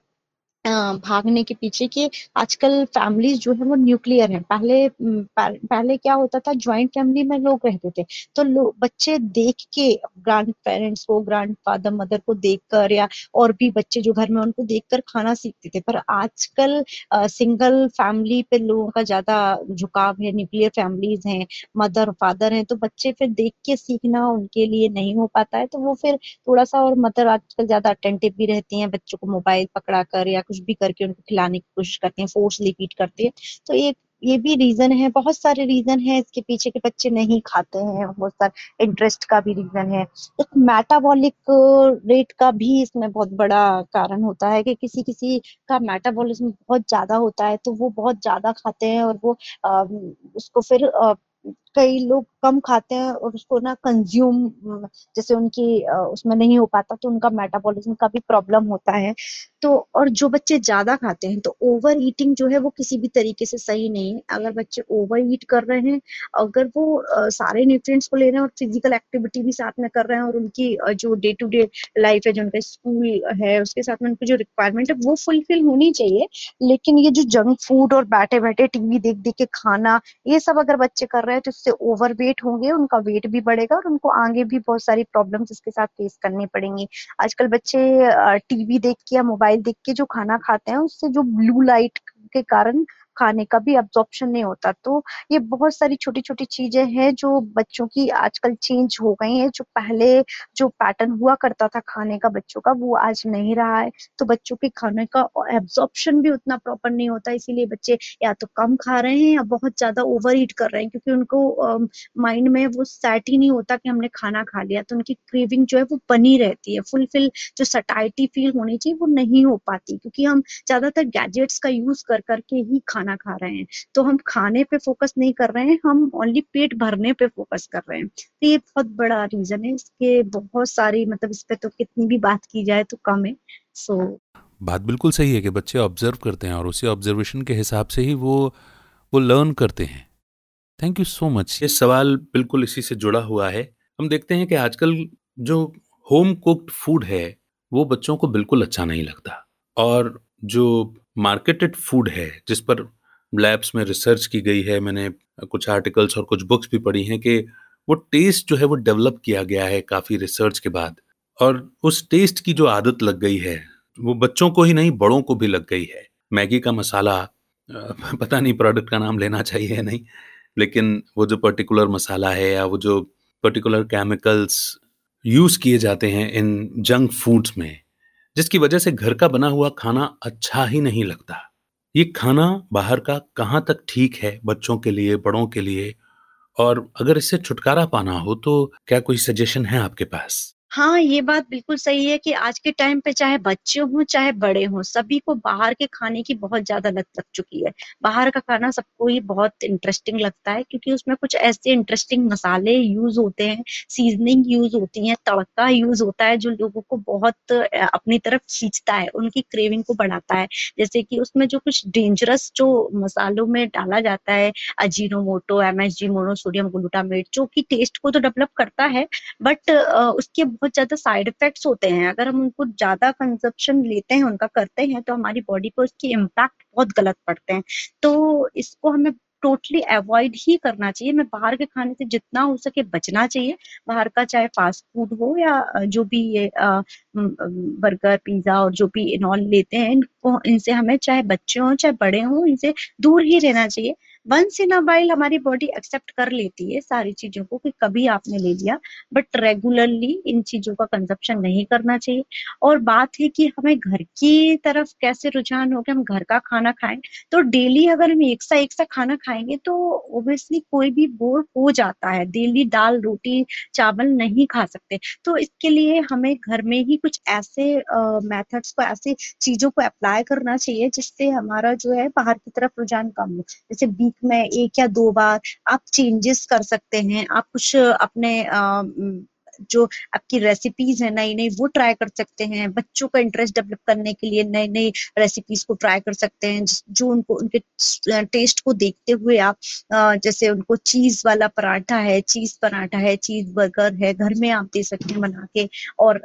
भागने के पीछे कि आजकल फैमिलीज़ जो है वो न्यूक्लियर है। पहले पहले क्या होता था ज्वाइंट फैमिली में लोग रहते थे। तो बच्चे देख के ग्रैंड पेरेंट्स को ग्रैंड फादर मदर को देखकर या और भी बच्चे जो घर में उनको देखकर खाना सीखते थे। पर आजकल सिंगल फैमिली पे लोगों का ज़्यादा झुकाव है न्यूक्लियर फैमिलीज़ हैं मदर फादर हैं तो बच्चे फिर देख के सीखना उनके लिए नहीं हो पाता है। तो वो फिर थोड़ा सा और मदर आजकल ज़्यादा अटेंटिव भी रहती हैं, बच्चों को मोबाइल पकड़ा कर या कुछ भी करके उनको खिलाने की कोशिश करते हैं फोर्सली फ़ीड करते हैं। तो एक ये भी रीजन है बहुत सारे रीजन है इसके पीछे के बच्चे नहीं खाते हैं बहुत सारे इंटरेस्ट का भी रीजन है। एक मेटाबॉलिक रेट का भी इसमें बहुत बड़ा कारण होता है कि किसी किसी का मेटाबॉलिज्म बहुत ज़्यादा होता है तो वो बहुत ज़्यादा खाते हैं और वो आ, उसको फिर आ, कई लोग कम खाते हैं और उसको ना कंज्यूम जैसे उनकी उसमें नहीं हो पाता तो उनका मेटाबॉलिज्म का भी प्रॉब्लम होता है। तो और जो बच्चे ज़्यादा खाते हैं तो ओवर ईटिंग जो है वो किसी भी तरीके से सही नहीं है। अगर बच्चे ओवर ईट कर रहे हैं, अगर वो सारे न्यूट्रिएंट्स को ले रहे हैं और फ़िज़िकल एक्टिविटी भी साथ में कर रहे हैं और उनकी जो डे टू डे लाइफ है, जो उनका स्कूल है, उसके साथ में उनकी जो रिक्वायरमेंट है, वो फुलफिल होनी चाहिए। लेकिन ये जो जंक फ़ूड और बैठे बैठे टीवी देख देख के खाना, ये सब अगर बच्चे कर रहे हैं तो इससे ओवर वेट होंगे, उनका वेट भी बढ़ेगा और उनको आगे भी बहुत सारी प्रॉब्लम्स इसके साथ फेस करनी पड़ेंगी। आजकल बच्चे टीवी देख के या मोबाइल देख के जो खाना खाते हैं, उससे जो ब्लू लाइट के कारण खाने का भी अब्जॉर्प्शन नहीं होता। तो ये बहुत सारी छोटी छोटी चीज़ें हैं जो बच्चों की आजकल चेंज हो गई हैं, जो पहले जो पैटर्न हुआ करता था खाने का बच्चों का, वो आज नहीं रहा है। तो बच्चों के खाने का एब्जॉर्प्शन भी उतना प्रॉपर नहीं होता, इसीलिए बच्चे या तो कम खा रहे हैं या बहुत ज़्यादा ओवर ईट कर रहे हैं, क्योंकि उनको माइंड में वो सेट ही नहीं होता कि हमने खाना खा लिया। तो उनकी क्रेविंग जो है वो बनी रहती है। फुलफिल जो सटाइटी फील होनी चाहिए वो नहीं हो पाती, क्योंकि हम ज़्यादातर गैजेट्स का यूज़ कर करके ही खाना खा रहे हैं। तो हम खाने पे फोकस नहीं कर रहे हैं हम ओनली पेट भरने पे फोकस कर रहे हैं। तो ये बहुत बड़ा रीजन है इसके बहुत सारी मतलब इस पे तो कितनी भी बात की जाए तो कम है। सो so, बात बिल्कुल सही है कि बच्चे ऑब्ज़र्व करते हैं और उसी ऑब्जर्वेशन के हिसाब से ही वो वो लर्न करते हैं। थैंक यू सो मच ये सवाल बिल्कुल इसी से जुड़ा हुआ है। हम देखते हैं कि आजकल जो होम कुक्ड फ़ूड है वो बच्चों को बिल्कुल अच्छा नहीं लगता। और जो मार्केटेड फ़ूड है जिस पर लैब्स में रिसर्च की गई है, मैंने कुछ आर्टिकल्स और कुछ बुक्स भी पढ़ी हैं कि वो टेस्ट जो है वो डेवलप किया गया है काफ़ी रिसर्च के बाद। और उस टेस्ट की जो आदत लग गई है, वो बच्चों को ही नहीं, बड़ों को भी लग गई है। मैगी का मसाला पता नहीं प्रोडक्ट का नाम लेना चाहिए नहीं, लेकिन वो जो पर्टिकुलर मसाला है या वो जो पर्टिकुलर केमिकल्स यूज़ किए जाते हैं इन जंक फूड्स में, जिसकी वजह से घर का बना हुआ खाना अच्छा ही नहीं लगता। ये खाना बाहर का कहाँ तक ठीक है बच्चों के लिए, बड़ों के लिए? और अगर इससे छुटकारा पाना हो तो क्या कोई सजेशन है आपके पास? हाँ, ये बात बिल्कुल सही है कि आज के टाइम पे चाहे बच्चे हों, चाहे बड़े हों, सभी को बाहर के खाने की बहुत ज़्यादा लत लग चुकी है। बाहर का खाना सबको ही बहुत इंटरेस्टिंग लगता है क्योंकि उसमें कुछ ऐसे इंटरेस्टिंग मसाले यूज़ होते हैं, सीज़निंग यूज़ होती है तड़का यूज़ होता है जो लोगों को बहुत अपनी तरफ़ खींचता है, उनकी क्रेविंग को बढ़ाता है। जैसे कि उसमें जो कुछ डेंजरस जो मसालों में डाला जाता है, अजीनोमोटो, एमएसजी, मोनोसोडियम ग्लूटामेट जो कि टेस्ट को तो डेवलप करता है बट उसके बहुत ज़्यादा साइड इफेक्ट्स होते हैं। अगर हम उनको ज़्यादा कंजप्शन लेते हैं, उनका करते हैं तो हमारी बॉडी पर उसकी इम्पैक्ट बहुत गलत पड़ते हैं। तो इसको हमें टोटली अवॉइड ही करना चाहिए। मैं बाहर के खाने से जितना हो सके बचना चाहिए। बाहर का चाहे फास्ट फ़ूड हो या जो भी ये बर्गर पिज्जा और जो भी इनऑल लेते हैं, इनको, इनसे हमें चाहे बच्चे हों, चाहे बड़े हों, इनसे दूर ही रहना चाहिए। वंस इन वाइल हमारी बॉडी एक्सेप्ट कर लेती है सारी चीज़ों को कि कभी आपने ले लिया बट रेगुलरली इन चीज़ों का कंजप्शन नहीं करना चाहिए। और बात है कि हमें घर की तरफ़ कैसे रुझान हो कि हम घर का खाना खाएँ तो डेली अगर हम एक सा एक सा खाना खाएँगे तो ओबियसली कोई भी बोर हो जाता है। डेली दाल रोटी चावल नहीं खा सकते। तो इसके लिए हमें घर में ही कुछ ऐसे मेथड्स uh, को ऐसी चीज़ों को अप्लाई करना चाहिए जिससे हमारा जो है बाहर की तरफ़ रुझान कम हो। जैसे वीक में एक या दो बार आप चेंजेस कर सकते हैं। आप कुछ अपने जो आपकी रेसिपीज़ है नई नई वो ट्राई कर सकते हैं। बच्चों का इंटरेस्ट डेवलप करने के लिए नई नई रेसिपीज़ को ट्राई कर सकते हैं जो उनको, उनके टेस्ट को देखते हुए आप जैसे उनको चीज़ वाला पराठा है चीज़ पराठा है चीज़ बर्गर है, घर में आप दे सकते हैं बना के। और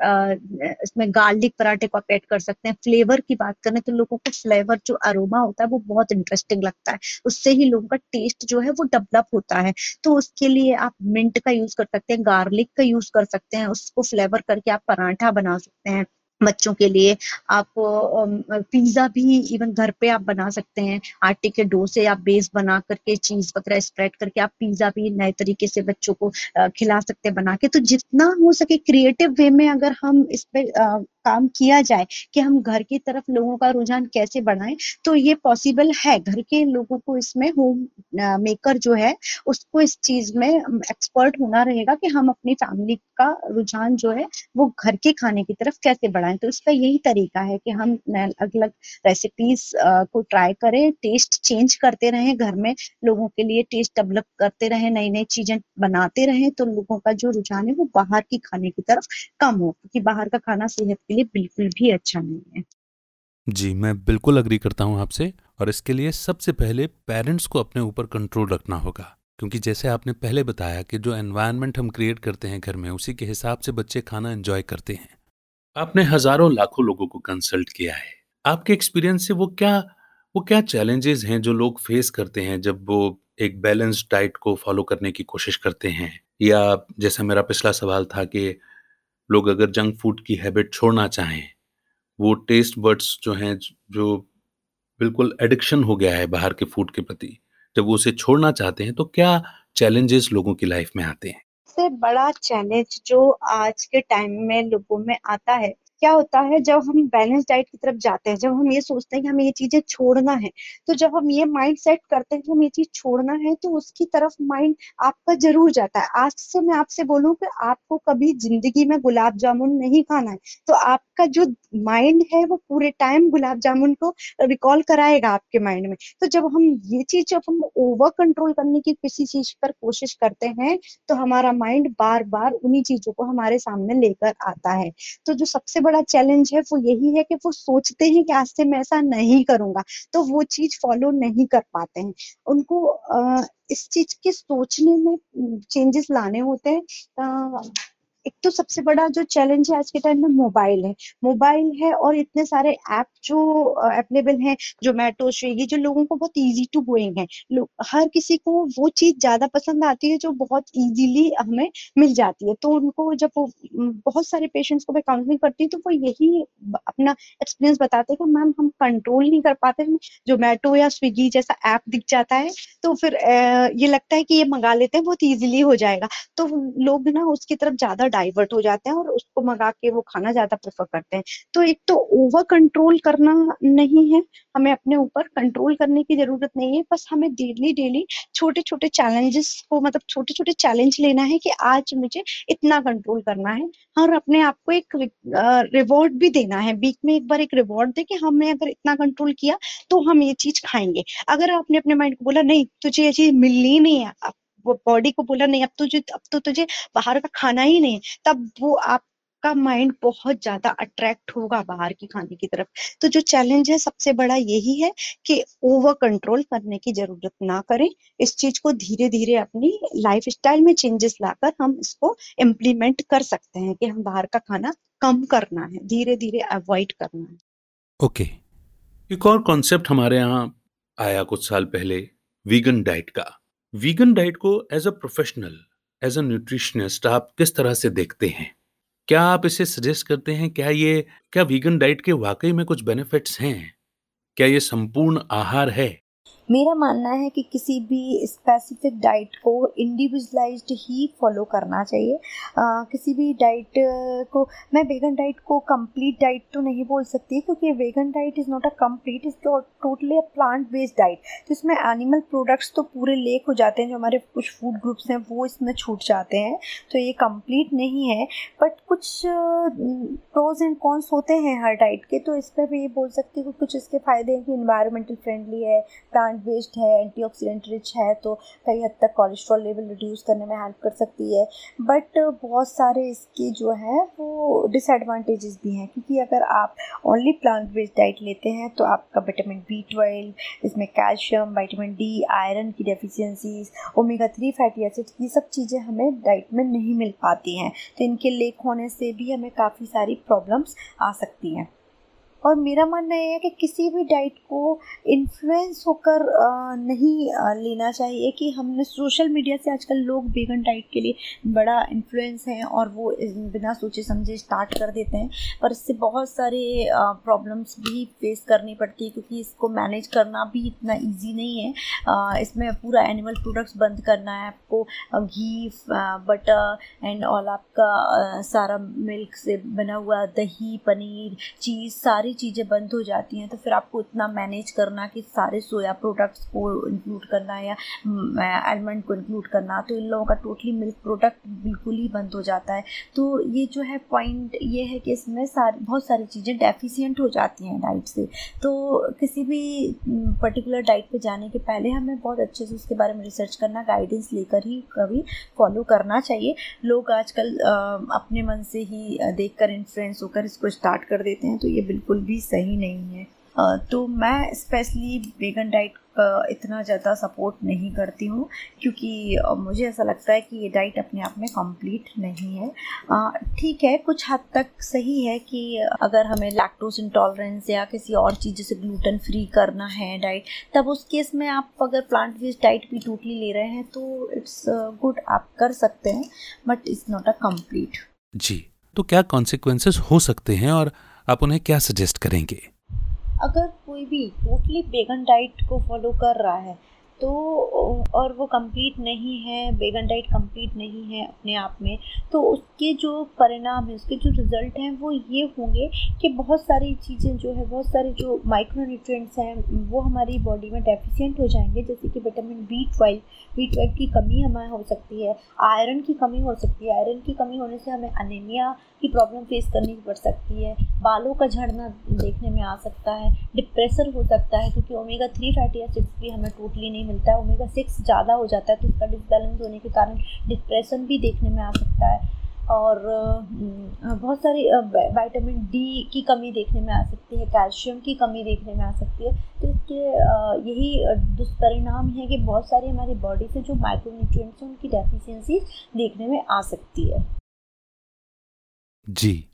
इसमें गार्लिक पराठे को आप ऐड कर सकते हैं। फ्लेवर की बात करें तो लोगों को फ्लेवर जो अरोमा होता है, वो बहुत इंटरेस्टिंग लगता है। उससे ही लोगों का टेस्ट जो है, वो डेवलप होता है। तो उसके लिए आप मिंट का यूज़ कर सकते हैं गार्लिक का यूज़ कर सकते हैं उसको फ्लेवर करके आप पराठा बना सकते हैं। बच्चों के लिए। आप पिज्जा भी इवन घर पे आप बना सकते हैं। आटे के डो से आप बेस बना करके चीज़ वगैरह स्प्रेड करके आप पिज्जा भी नए तरीके से बच्चों को खिला सकते हैं बना के। तो जितना हो सके क्रिएटिव वे में अगर हम इस पे काम किया जाए कि हम घर की तरफ़ लोगों का रुझान कैसे बढ़ाएँ तो ये पॉसिबल है। घर के लोगों को इसमें होम मेकर जो है, उसको इस चीज़ में एक्सपर्ट होना रहेगा कि हम अपनी फैमिली का रुझान जो है, वो घर के खाने की तरफ़ कैसे बढ़ाएँ। तो इसका यही तरीका है कि हम अलग अलग रेसिपीज़ को ट्राई करें टेस्ट चेंज करते रहें, घर में लोगों के लिए टेस्ट डेवलप करते रहें नई नई चीज़ें बनाते रहें तो लोगों का जो रुझान है वो बाहर की खाने की तरफ़ कम हो, क्योंकि बाहर का खाना सेहत के लिए बिल्कुल भी अच्छा नहीं है। जी, मैं बिल्कुल अग्री करता हूँ आपसे, और इसके लिए सबसे पहले पेरेंट्स को अपने ऊपर कंट्रोल रखना होगा, क्योंकि जैसे आपने पहले बताया कि जो एनवायरनमेंट हम क्रिएट करते हैं घर में, उसी के हिसाब से बच्चे खाना एंजॉय करते हैं। आपने हज़ारों लाखों लोगों को कंसल्ट किया है। आपके एक्सपीरियंस से वो क्या वो क्या चैलेंजेस हैं जो लोग फेस करते हैं जब वो एक बैलेंस डाइट को फॉलो करने की कोशिश करते हैं? या जैसा मेरा पिछला सवाल था कि लोग अगर जंक फ़ूड की हैबिट छोड़ना चाहें, वो टेस्ट बर्ड्स जो हैं, जो बिल्कुल एडिक्शन हो गया है बाहर के फ़ूड के प्रति, जब वो उसे छोड़ना चाहते हैं तो क्या चैलेंजेस लोगों की लाइफ में आते हैं? सबसे बड़ा चैलेंज जो आज के टाइम में लोगों में आता है, क्या होता है, जब हम बैलेंस डाइट की तरफ़ जाते हैं, जब हम ये सोचते हैं कि हमें ये चीज़ें छोड़ना है तो जब हम ये माइंड सेट करते हैं कि हमें ये चीज़ छोड़ना है तो उसकी तरफ़ माइंड आपका ज़रूर जाता है। आज से मैं आपसे बोलूँ कि आपको कभी ज़िंदगी में गुलाब जामुन नहीं खाना है तो आपका जो माइंड है वो पूरे टाइम गुलाब जामुन को रिकॉल कराएगा आपके माइंड में। तो जब हम ये चीज़, जब हम ओवर कंट्रोल करने की किसी चीज़ पर कोशिश करते हैं तो हमारा माइंड बार बार उन्हीं चीज़ों को हमारे सामने लेकर आता है। तो जो सबसे बड़ा चैलेंज है वो यही है कि वो सोचते हैं कि आज से मैं ऐसा नहीं करूँगा तो वो चीज़ फॉलो नहीं कर पाते हैं। उनको आ, इस चीज़ के सोचने में चेंजेस लाने होते हैं। एक तो सबसे बड़ा जो चैलेंज है आज के टाइम में मोबाइल है। मोबाइल है और इतने सारे ऐप जो अवेलेबल हैं जोमेटो स्विगी जो लोगों को बहुत इजी टू गोइंग है। हर किसी को वो चीज़ ज़्यादा पसंद आती है जो बहुत इजीली हमें मिल जाती है। तो उनको जब वो बहुत सारे पेशेंट्स को मैं काउंसलिंग करती हूँ तो वो यही अपना एक्सपीरियंस बताते हैं कि मैम हम कंट्रोल नहीं कर पाते जोमेटो या स्विगी जैसा ऐप दिख जाता है तो फिर ये लगता है कि ये मंगा लेते हैं, बहुत ईजिली हो जाएगा। तो लोग ना उसकी तरफ़ ज़्यादा डाइवर्ट हो जाते हैं और उसको मंगा के वो खाना ज़्यादा प्रेफर करते हैं। तो एक तो ओवर कंट्रोल करना नहीं है, हमें अपने ऊपर कंट्रोल करने की ज़रूरत नहीं है, बस हमें डेली डेली छोटे छोटे चैलेंजेस को मतलब छोटे छोटे चैलेंज लेना है कि आज मुझे इतना कंट्रोल करना है। और अपने आप को एक रिवॉर्ड भी देना है। वीक में एक बार एक रिवॉर्ड दे कि हमने अगर इतना कंट्रोल किया तो हम ये चीज़ खाएँगे। अगर आपने अपने माइंड को बोला, नहीं, तुझे ये चीज़ मिलनी नहीं है बॉडी को बोला, नहीं, अब तुझे अब तो तुझे बाहर का खाना ही नहीं तब वो आप आपका माइंड बहुत ज़्यादा अट्रैक्ट होगा बाहर की खाने की तरफ़। तो जो चैलेंज है, सबसे बड़ा यही है कि ओवर कंट्रोल करने की ज़रूरत ना करें। इस चीज़ को धीरे धीरे अपनी लाइफ स्टाइल में चेंजेस लाकर हम इसको इम्प्लीमेंट कर सकते हैं कि हम बाहर का खाना कम करना है धीरे धीरे अवॉइड करना है। Okay okay. एक और कॉन्सेप्ट हमारे यहाँ आया कुछ साल पहले वीगन डाइट का। वीगन डाइट को as a professional as a nutritionist आप किस तरह से देखते हैं? क्या आप इसे सजेस्ट करते हैं, क्या ये, क्या वीगन डाइट के वाकई में कुछ बेनिफिट्स हैं? क्या ये संपूर्ण आहार है? मेरा मानना है कि किसी भी स्पेसिफिक डाइट को इंडिविजुअलाइज्ड ही फॉलो करना चाहिए। आ, किसी भी डाइट को मैं वेगन डाइट को कंप्लीट डाइट तो नहीं बोल सकती क्योंकि vegan diet is not a complete is totally a plant based diet तो इसमें एनिमल प्रोडक्ट्स तो पूरे लेक हो जाते हैं जो हमारे कुछ फ़ूड ग्रुप्स हैं वो इसमें छूट जाते हैं। तो ये कंप्लीट नहीं है बट कुछ प्रोज एंड कॉन्स होते हैं हर डाइट के तो इस पर भी ये बोल सकती हूँ कुछ इसके फ़ायदे हैं कि इन्वायरमेंटल फ्रेंडली है प्लांट प्लांट बेस्ड है एंटीऑक्सीडेंट रिच है तो कई हद तक कोलेस्ट्रॉल लेवल रिड्यूस करने में हेल्प कर सकती है। बट बहुत सारे इसके जो है, वो डिसएडवांटेजेस भी हैं, क्योंकि अगर आप ओनली प्लांट बेस्ड डाइट लेते हैं तो आपका विटामिन बी ट्वेल्व इसमें कैल्शियम वाइटामिन डी आयरन की deficiencies omega three fatty acid ये सब चीज़ें हमें डाइट में नहीं मिल पाती हैं। तो इनके लेक होने से भी हमें काफ़ी सारी प्रॉब्लम्स आ सकती हैं। और मेरा मानना ये है कि किसी भी डाइट को इन्फ्लुएंस होकर नहीं लेना चाहिए कि हमने सोशल मीडिया से आजकल लोग वेगन डाइट के लिए बड़ा इन्फ्लुएंस हैं और वो बिना सोचे समझे स्टार्ट कर देते हैं। पर इससे बहुत सारे प्रॉब्लम्स भी फेस करनी पड़ती है क्योंकि इसको मैनेज करना भी इतना ईजी नहीं है। इसमें पूरा एनिमल प्रोडक्ट्स बंद करना है, आपको घी बटर एंड ऑल आपका सारा मिल्क से बना हुआ दही, पनीर चीज़ सारी चीज़ें बंद हो जाती हैं तो फिर आपको इतना मैनेज करना कि सारे सोया प्रोडक्ट्स को इंक्लूड करना या आलमंड को इंक्लूड करना तो इन लोगों का टोटली मिल्क प्रोडक्ट बिल्कुल ही बंद हो जाता है। तो ये जो है पॉइंट ये है कि इसमें सारी, बहुत सारी चीज़ें डेफिशिएंट हो जाती हैं डाइट से। तो किसी भी पर्टिकुलर डाइट पे जाने के पहले हमें बहुत अच्छे से उसके बारे में रिसर्च करना गाइडेंस लेकर ही कभी फॉलो करना चाहिए। लोग आजकल अपने मन से ही देखकर इन्फ्लुएंस होकर इसको स्टार्ट कर देते हैं तो ये बिल्कुल बिल्कुल भी सही नहीं है। तो मैं स्पेशली वेगन डाइट का इतना ज़्यादा सपोर्ट नहीं करती हूँ, क्योंकि मुझे ऐसा लगता है कि ये डाइट अपने आप में कंप्लीट नहीं है। ठीक है, कुछ हद तक सही है कि अगर हमें लैक्टोज इंटॉलरेंस या किसी और चीज़, जैसे ग्लूटेन फ्री करना है डाइट तब उस केस में आप अगर प्लांट बेस्ड डाइट भी टोटली ले रहे हैं तो इट्स गुड आप कर सकते हैं but it's not a complete जी तो क्या कॉन्सिक्वेंसेस हो सकते हैं और आप उन्हें क्या सजेस्ट करेंगे? अगर कोई भी टोटली बेगन डाइट को फॉलो कर रहा है तो और वो कंप्लीट नहीं है बेगन डाइट कंप्लीट नहीं है अपने आप में तो उसके जो परिणाम है, उसके जो रिज़ल्ट हैं, वो ये होंगे कि बहुत सारी चीज़ें जो है, बहुत सारे जो माइक्रो न्यूट्रिएंट्स हैं, वो हमारी बॉडी में डेफिशिएंट हो जाएँगे, जैसे कि vitamin B twelve B twelve की कमी हमें हो सकती है आयरन की कमी हो सकती है आयरन की कमी होने से हमें अनेमिया की प्रॉब्लम फेस करनी पड़ सकती है। बालों का झड़ना देखने में आ सकता है। डिप्रेशन हो सकता है क्योंकि ओमेगा थ्री फैटी एसिड्स भी हमें टोटली नहीं मिलता है। ओमेगा सिक्स ज़्यादा हो जाता है तो उसका डिसबैलेंस होने के कारण डिप्रेशन भी देखने में आ सकता है। और बहुत सारी विटामिन डी की कमी देखने में आ सकती है। कैल्शियम की कमी देखने में आ सकती है। तो इसके यही दुष्परिणाम है कि बहुत सारी हमारी बॉडी से जो माइक्रोन्यूट्रिएंट्स हैं, उनकी डेफिशिएंसी देखने में आ सकती है। जी।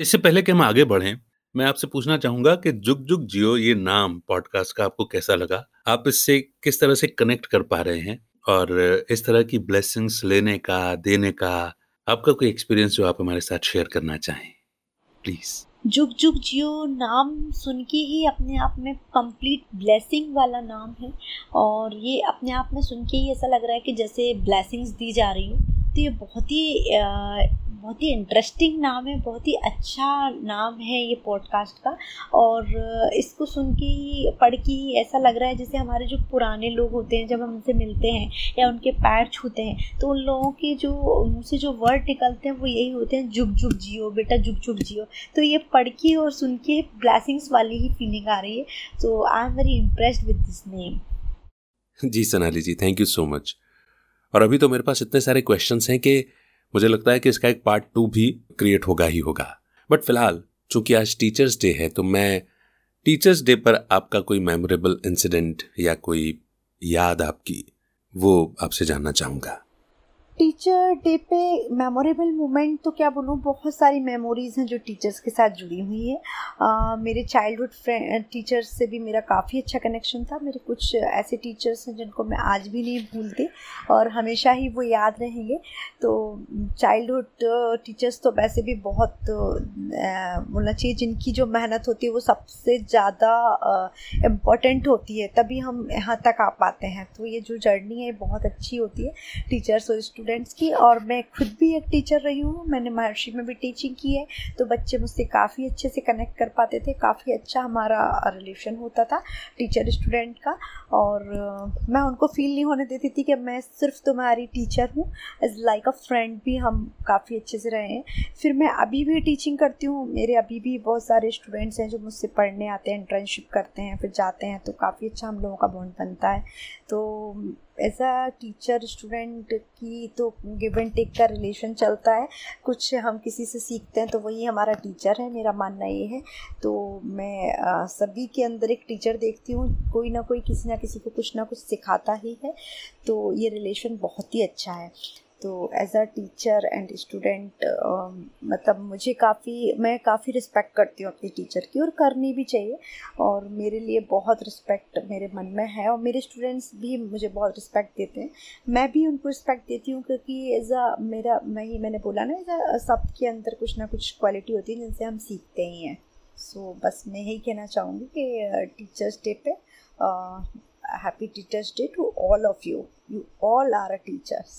इससे पहले कि हम आगे बढ़ें मैं आपसे पूछना चाहूँगा कि जुग जुग जियो ये नाम पॉडकास्ट का आपको कैसा लगा? आप इससे किस तरह से कनेक्ट कर पा रहे हैं? और इस तरह की ब्लेसिंग्स लेने का देने का आपका कोई एक्सपीरियंस जो आप हमारे साथ शेयर करना चाहें? प्लीज़ जुग जुग जियो नाम सुन के ही अपने आप में कंप्लीट ब्लेसिंग वाला नाम है। और ये अपने आप में सुन के ही ऐसा लग रहा है कि जैसे ब्लेसिंग्स दी जा रही हूँ। तो ये बहुत ही बहुत ही इंटरेस्टिंग नाम है, बहुत ही अच्छा नाम है ये पॉडकास्ट का। और इसको सुन के ही, पढ़ के ही ऐसा लग रहा है जैसे हमारे जो पुराने लोग होते हैं, जब हम उनसे मिलते हैं या उनके पैर छूते हैं तो उन लोगों के जो, मुँह से जो वर्ड निकलते हैं, वो यही होते हैं, जुग जुग जियो, बेटा, जुग जुग जियो। तो ये पढ़ के और सुन के ब्लैसिंग्स वाली ही फीलिंग आ रही है। तो I am very impressed with this name ji, Sonali ji thank you so much और अभी तो मेरे पास इतने सारे क्वेश्चन हैं कि मुझे लगता है कि इसका एक पार्ट टू भी क्रिएट होगा ही होगा। बट फ़िलहाल, चूँकि आज टीचर्स डे है तो मैं टीचर्स डे पर आपका कोई मेमोरेबल इंसिडेंट या कोई याद आपकी, वो आपसे जानना चाहूँगा। टीचर डे पे मेमोरेबल मोमेंट तो क्या बोलूँ, बहुत सारी मेमोरीज़ हैं जो टीचर्स के साथ जुड़ी हुई हैं। मेरे चाइल्डहुड फ्रेंड टीचर्स से भी मेरा काफ़ी अच्छा कनेक्शन था। मेरे कुछ ऐसे टीचर्स हैं जिनको मैं आज भी नहीं भूलती और हमेशा ही वो याद रहेंगे। तो चाइल्डहुड टीचर्स तो वैसे भी बहुत बोलना चाहिए, जिनकी जो मेहनत होती है वो सबसे ज़्यादा इम्पोर्टेंट होती है। तभी हम यहाँ तक आ पाते हैं। तो ये जो जर्नी है बहुत अच्छी होती है। टीचर्स और स्टूडेंट्स की और मैं खुद भी एक टीचर रही हूँ। मैंने महर्षि में भी टीचिंग की है तो बच्चे मुझसे काफ़ी अच्छे से कनेक्ट कर पाते थे, काफ़ी अच्छा हमारा रिलेशन होता था टीचर स्टूडेंट का। और मैं उनको फील नहीं होने देती थी कि मैं सिर्फ़ तुम्हारी टीचर हूँ। एज लाइक अ फ्रेंड भी हम काफ़ी अच्छे से रहे हैं। फिर मैं अभी भी टीचिंग करती हूँ। मेरे अभी भी बहुत सारे स्टूडेंट्स हैं जो मुझसे पढ़ने आते हैं इंटर्नशिप करते हैं, फिर जाते हैं तो काफ़ी अच्छा हम लोगों का बॉन्ड बनता है। तो एज अ टीचर स्टूडेंट की तो गिव एंड टेक का रिलेशन चलता है। कुछ हम किसी से सीखते हैं तो वही हमारा टीचर है मेरा मानना ये है। तो मैं आ, सभी के अंदर एक टीचर देखती हूँ कोई ना कोई किसी ना किसी को कुछ ना कुछ सिखाता ही है। तो ये रिलेशन बहुत ही अच्छा है। तो as a teacher and student मतलब मुझे काफ़ी मैं काफ़ी रिस्पेक्ट करती हूँ अपनी टीचर की और करनी भी चाहिए। और मेरे लिए बहुत रिस्पेक्ट मेरे मन में है और मेरे स्टूडेंट्स भी मुझे बहुत रिस्पेक्ट देते हैं। मैं भी उनको रिस्पेक्ट देती हूँ क्योंकि एज अ मेरा मैं ही मैंने बोला ना एज अ सबके अंदर कुछ ना कुछ क्वालिटी होती है जिनसे हम सीखते ही हैं। सो so, बस मैं यही कहना चाहूँगी कि टीचर्स डे पे happy teachers day to all of you you all are a teachers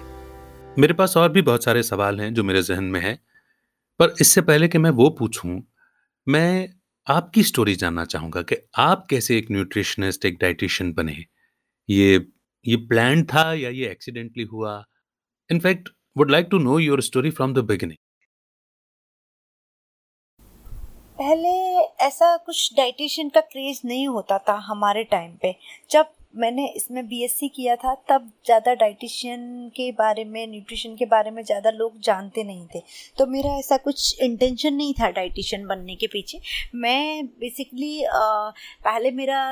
मेरे पास और भी बहुत सारे सवाल हैं जो मेरे जहन में है, पर इससे पहले कि मैं वो पूछूँ, मैं आपकी स्टोरी जानना चाहूँगा कि आप कैसे एक न्यूट्रिशनिस्ट एक डाइटिशियन बने। ये ये प्लान था या ये एक्सीडेंटली हुआ? In fact would like to know your story from the beginning पहले ऐसा कुछ डाइटिशियन का क्रेज नहीं होता था हमारे टाइम पे। जब मैंने इसमें बीएससी किया था, तब ज़्यादा डाइटिशियन के बारे में न्यूट्रिशन के बारे में ज़्यादा लोग जानते नहीं थे। तो मेरा ऐसा कुछ इंटेंशन नहीं था डाइटिशियन बनने के पीछे। मैं बेसिकली पहले मेरा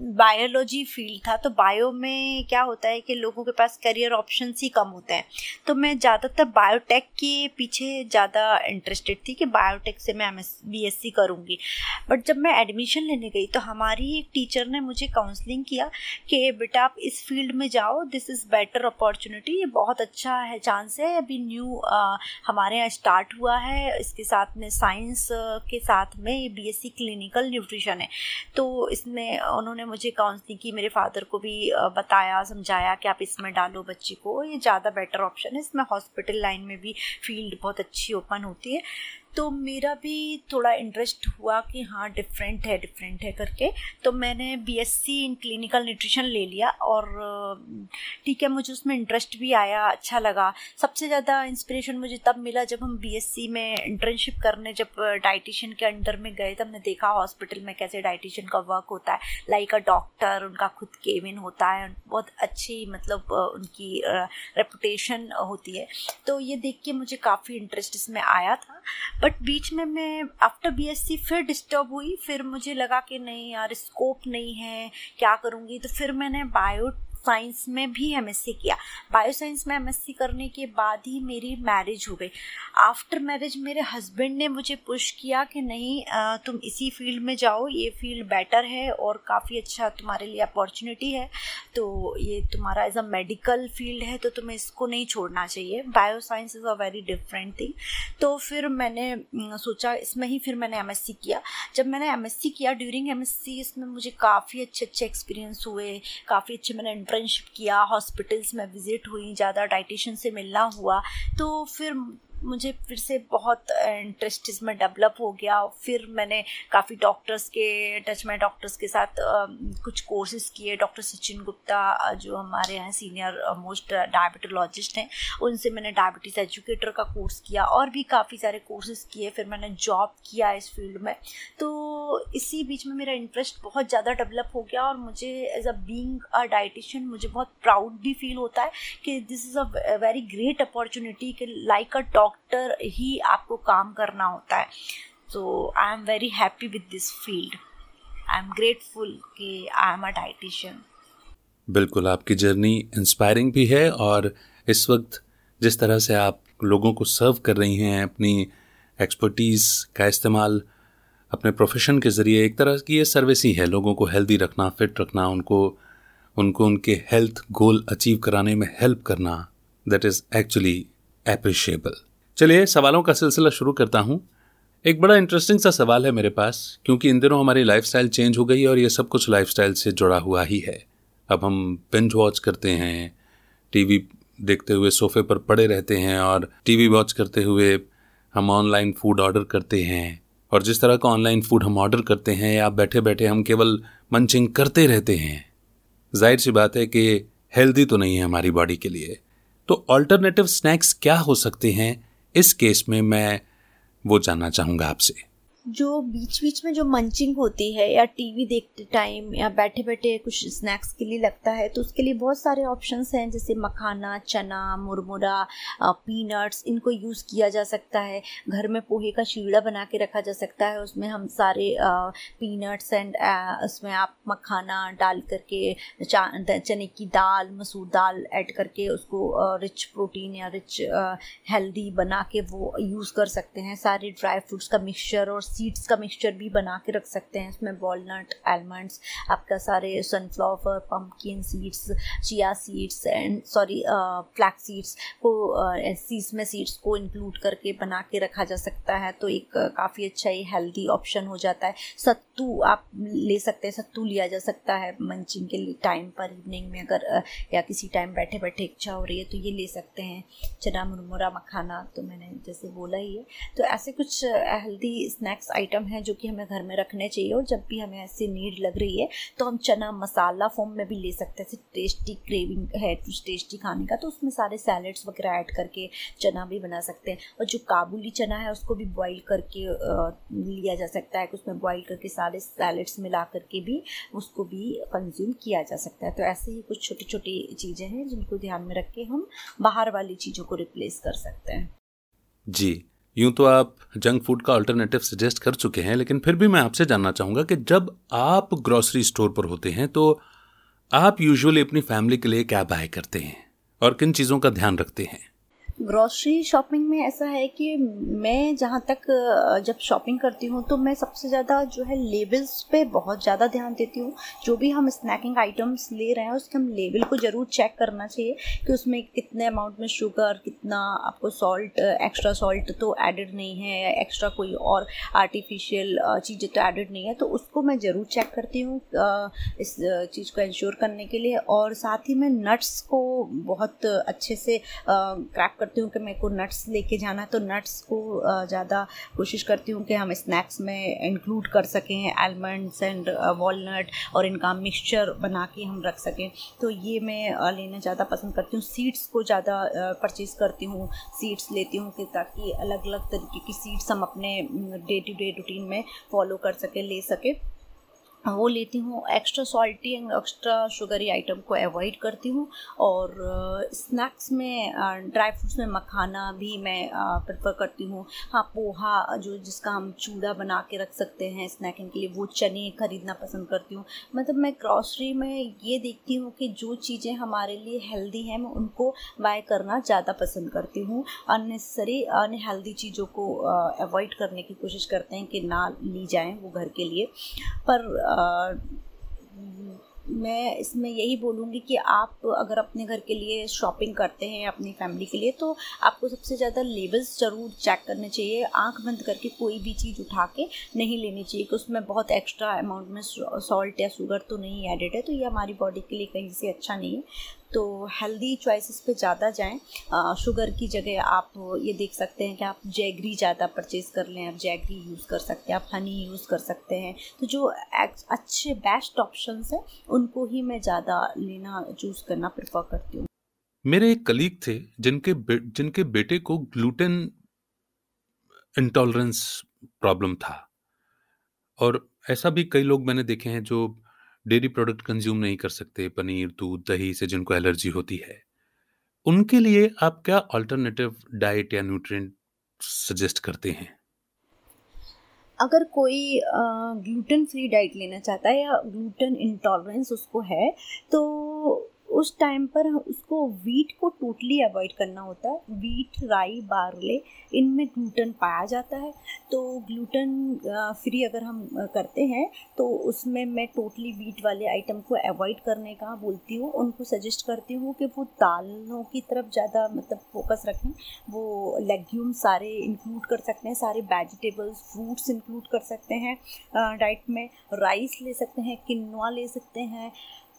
बायोलॉजी फ़ील्ड था तो बायो में क्या होता है कि लोगों के पास करियर ऑप्शन ही कम होते हैं। तो मैं ज़्यादातर बायोटेक के पीछे ज़्यादा इंटरेस्टेड थी कि बायोटेक से मैं M S B S C करूँगी। बट जब मैं एडमिशन लेने गई तो हमारी एक टीचर ने मुझे काउंसलिंग किया कि, बेटा, आप इस फ़ील्ड में जाओ दिस इज़ बेटर अपॉर्चुनिटी ये बहुत अच्छा है चांस है, अभी न्यू हमारे यहाँ स्टार्ट हुआ है, इसके साथ में साइंस के साथ में B S C clinical nutrition है। तो इसमें उन्होंने मुझे काउंसलिंग की मेरे फादर को भी बताया, समझाया कि आप इसमें डालो बच्ची को। ये ज़्यादा बेटर ऑप्शन है। इसमें हॉस्पिटल लाइन में भी फ़ील्ड बहुत अच्छी ओपन होती है। तो मेरा भी थोड़ा इंटरेस्ट हुआ कि हाँ डिफरेंट है डिफरेंट है करके। तो मैंने बीएससी इन क्लिनिकल न्यूट्रिशन ले लिया और, ठीक है, मुझे उसमें इंटरेस्ट भी आया अच्छा लगा। सबसे ज़्यादा इंस्पिरेशन मुझे तब मिला जब हम बीएससी में इंटर्नशिप करने, जब डाइटिशियन के अंडर में गए, तब हमने देखा हॉस्पिटल में कैसे डाइटिशियन का वर्क होता है। लाइक अ डॉक्टर उनका खुद केविन होता है, बहुत अच्छी मतलब उनकी रेपुटेशन होती है। तो ये देख के मुझे काफ़ी इंटरेस्ट इसमें आया था। बट बीच में मैं आफ्टर बीएससी फिर डिस्टर्ब हुई, फिर मुझे लगा कि नहीं यार स्कोप नहीं है, क्या करूँगी? तो फिर मैंने बायो साइंस में भी एमएससी किया। बायो साइंस में एमएससी करने के बाद ही मेरी मैरिज हो गई। आफ्टर मैरिज मेरे हस्बैंड ने मुझे पुश किया कि नहीं तुम इसी फ़ील्ड में जाओ, ये फ़ील्ड बेटर है और काफ़ी अच्छा तुम्हारे लिए अपॉर्चुनिटी है। तो ये तुम्हारा एज अ मेडिकल फ़ील्ड है तो तुम्हें इसको नहीं छोड़ना चाहिए। Bio science is a very different thing तो फिर मैंने सोचा, इसमें ही फिर मैंने एमएससी किया। जब मैंने एमएससी किया ड्यूरिंग एमएससी इसमें मुझे काफ़ी अच्छे अच्छे एक्सपीरियंस हुए, काफ़ी अच्छे मैंने इंटर्नशिप किया हॉस्पिटल्स में विज़िट हुई ज़्यादा डाइटिशन से मिलना हुआ तो फिर मुझे फिर से बहुत इंटरेस्ट इसमें डेवलप हो गया। फिर मैंने काफ़ी डॉक्टर्स के टच में डॉक्टर्स के साथ कुछ कोर्सेज किए। डॉक्टर सचिन गुप्ता जो हमारे यहाँ सीनियर मोस्ट डायबिटोलॉजिस्ट हैं, उनसे मैंने डायबिटीज़ एजुकेटर का कोर्स किया और भी काफ़ी सारे कोर्सेज किए। फिर मैंने जॉब किया इस फ़ील्ड में। तो इसी बीच में मेरा इंटरेस्ट बहुत ज़्यादा डेवलप हो गया और मुझे as a being a dietitian मुझे बहुत प्राउड भी फील होता है कि this is a very great opportunity कि लाइक अ डॉक्टर ही आपको काम करना होता है। तो I am very happy with this field I am grateful कि आई एम अ डाइटिशियन बिल्कुल, आपकी जर्नी इंस्पायरिंग भी है और इस वक्त जिस तरह से आप लोगों को सर्व कर रही हैं, अपनी एक्सपर्टीज़ का इस्तेमाल अपने प्रोफेशन के ज़रिए, एक तरह की ये सर्विस ही है, लोगों को हेल्दी रखना फिट रखना, उनको उनको उनके हेल्थ गोल अचीव कराने में हेल्प करना दैट इज़ एक्चुअली अप्रिशिएबल चलिए, सवालों का सिलसिला शुरू करता हूँ। एक बड़ा इंटरेस्टिंग सा सवाल है मेरे पास, क्योंकि इन दिनों हमारी लाइफस्टाइल चेंज हो गई है और ये सब कुछ लाइफस्टाइल से जुड़ा हुआ ही है। अब हम बिंज वॉच करते हैं टीवी देखते हुए सोफे पर पड़े रहते हैं और टीवी वॉच करते हुए हम ऑनलाइन फ़ूड ऑर्डर करते हैं। और जिस तरह का ऑनलाइन फ़ूड हम ऑर्डर करते हैं या बैठे बैठे हम केवल मंचिंग करते रहते हैं। ज़ाहिर सी बात है कि हेल्दी तो नहीं है हमारी बॉडी के लिए। तो ऑल्टरनेटिव स्नैक्स क्या हो सकते हैं? इस केस में मैं वो जानना चाहूँगा आपसे। जो बीच बीच में जो मंचिंग होती है या टीवी देखते टाइम या बैठे बैठे कुछ स्नैक्स के लिए लगता है तो उसके लिए बहुत सारे ऑप्शंस हैं, जैसे मखाना, चना, मुरमुरा पीनट्स इनको यूज़ किया जा सकता है। घर में पोहे का शीड़ा बना के रखा जा सकता है, उसमें हम सारे पीनट्स एंड उसमें आप मखाना डाल करके चने की दाल, मसूर दाल ऐड करके उसको रिच प्रोटीन या रिच हेल्दी बना के वो यूज़ कर सकते हैं। सारे ड्राई फ्रूट्स का मिक्सचर और सीड्स का मिक्सचर भी बना के रख सकते हैं। इसमें वॉलनट आलमंड्स आपका सारे sunflower pumpkin seeds chia seeds and sorry flax seeds को सीड्स में सीड्स को इंक्लूड करके बना के रखा जा सकता है। तो एक काफ़ी अच्छा ही हेल्दी ऑप्शन हो जाता है। सत्तू आप ले सकते हैं, सत्तू लिया जा सकता है मंचिंग के लिए टाइम पर इवनिंग में अगर या किसी टाइम बैठे बैठे इच्छा हो रही है तो ये ले सकते हैं। चना, मुरमुरा, मखाना तो मैंने जैसे बोला ही है। तो ऐसे कुछ हेल्दी स्नैक्स आइटम हैं जो कि हमें घर में रखने चाहिए और जब भी हमें ऐसी नीड लग रही है तो हम चना मसाला फॉर्म में भी ले सकते हैं। टेस्टी क्रेविंग है, कुछ टेस्टी खाने का तो उसमें सारे सैलड्स वगैरह ऐड करके चना भी बना सकते हैं। और जो काबुली चना है, उसको भी बॉईल करके लिया जा सकता है। उसमें बॉईल करके सारे सैलड्स मिला करके भी उसको भी कंज्यूम किया जा सकता है। तो ऐसे ही कुछ छोटी छोटी चीज़ें हैं जिनको ध्यान में रख के हम बाहर वाली चीज़ों को रिप्लेस कर सकते हैं। जी। यूँ तो आप जंक फ़ूड का अल्टरनेटिव सजेस्ट कर चुके हैं, लेकिन फिर भी मैं आपसे जानना चाहूँगा कि जब आप ग्रॉसरी स्टोर पर होते हैं तो आप यूजुअली अपनी फैमिली के लिए क्या बाय करते हैं और किन चीज़ों का ध्यान रखते हैं? ग्रॉसरी शॉपिंग में ऐसा है कि मैं जहाँ तक जब शॉपिंग करती हूँ तो मैं सबसे ज़्यादा जो है लेबल्स पे बहुत ज़्यादा ध्यान देती हूँ। जो भी हम स्नैकिंग आइटम्स ले रहे हैं, उसके हम लेबल को ज़रूर चेक करना चाहिए कि उसमें कितने अमाउंट में शुगर कितना आपको सॉल्ट एक्स्ट्रा सॉल्ट तो एडिड नहीं है एक्स्ट्रा कोई और आर्टिफिशियल चीज़ें तो एडिड नहीं है तो उसको मैं ज़रूर चेक करती हूँ इस चीज़ को इंश्योर करने के लिए। और साथ ही मैं नट्स को बहुत अच्छे से क्रैक कर करती हूँ कि मेरे को नट्स लेके जाना है तो नट्स को ज़्यादा कोशिश करती हूँ कि हम स्नैक्स में इंक्लूड कर सकें आलमंड्स एंड वॉलनट और इनका मिक्सचर बना के हम रख सकें। तो ये मैं लेना ज़्यादा पसंद करती हूँ। सीड्स को ज़्यादा परचेज़ करती हूँ सीड्स लेती हूँ कि ताकि अलग अलग तरीके की सीड्स हम अपने डे टू डे रूटीन में फॉलो कर सकें, ले सकें। वो लेती हूँ। Extra salty and extra sugary item को अवॉइड करती हूँ। और स्नैक्स में ड्राई फ्रूट्स में मखाना भी मैं प्रेफर करती हूँ। हाँ पोहा जो जिसका हम चूड़ा बना के रख सकते हैं स्नैकिंग के लिए, वो चने खरीदना पसंद करती हूँ। मतलब मैं ग्रॉसरी में ये देखती हूँ कि जो चीज़ें हमारे लिए हेल्दी हैं, मैं उनको बाय करना ज़्यादा पसंद करती हूँ। अननेसरी अनहेल्दी चीज़ों को अवॉइड करने की कोशिश करते हैं कि ना ली जाएँ वो घर के लिए। पर मैं इसमें यही बोलूँगी कि आप अगर अपने घर के लिए शॉपिंग करते हैं, अपनी फैमिली के लिए तो आपको सबसे ज़्यादा लेबल्स ज़रूर चेक करने चाहिए। आँख बंद करके कोई भी चीज़ उठा के नहीं लेनी चाहिए, कि उसमें बहुत एक्स्ट्रा अमाउंट में सॉल्ट या शुगर तो नहीं एडेड है तो ये हमारी बॉडी के लिए कहीं से अच्छा नहीं है। तो हेल्दी चॉइसेस पे ज़्यादा जाएँ। शुगर की जगह आप ये देख सकते हैं कि आप जैगरी ज़्यादा परचेज़ कर लें आप जैगरी यूज़ कर सकते हैं आप हनी यूज़ कर सकते हैं। तो जो अच्छे बेस्ट ऑप्शंस हैं उनको ही मैं ज़्यादा लेना चूज़ करना प्रेफर करती हूँ। मेरे एक कलीग थे जिनके बे, जिनके बेटे को ग्लूटेन इंटॉलरेंस प्रॉब्लम था। और ऐसा भी कई लोग मैंने देखे हैं जो डेयरी प्रोडक्ट कंज्यूम नहीं कर सकते, पनीर, दूध, दही से जिनको एलर्जी होती है। उनके लिए आप क्या अल्टरनेटिव डाइट या न्यूट्रिएंट सजेस्ट करते हैं? अगर कोई ग्लूटेन फ्री डाइट लेना चाहता है या ग्लूटेन इंटॉलरेंस उसको है तो उस टाइम पर उसको वीट को टोटली अवॉइड करना होता है। वीट राई बारले इनमें ग्लूटन पाया जाता है। तो ग्लूटन फ्री अगर हम करते हैं तो उसमें मैं टोटली वीट वाले आइटम को अवॉइड करने का बोलती हूँ। उनको सजेस्ट करती हूँ कि वो दालों की तरफ़ ज़्यादा मतलब फोकस रखें। वो लेग्यूम सारे इंक्लूड कर सकते हैं, सारे वेजिटेबल्स फ्रूट्स इंक्लूड कर सकते हैं। डाइट में राइस ले सकते हैं किन्वा ले सकते हैं।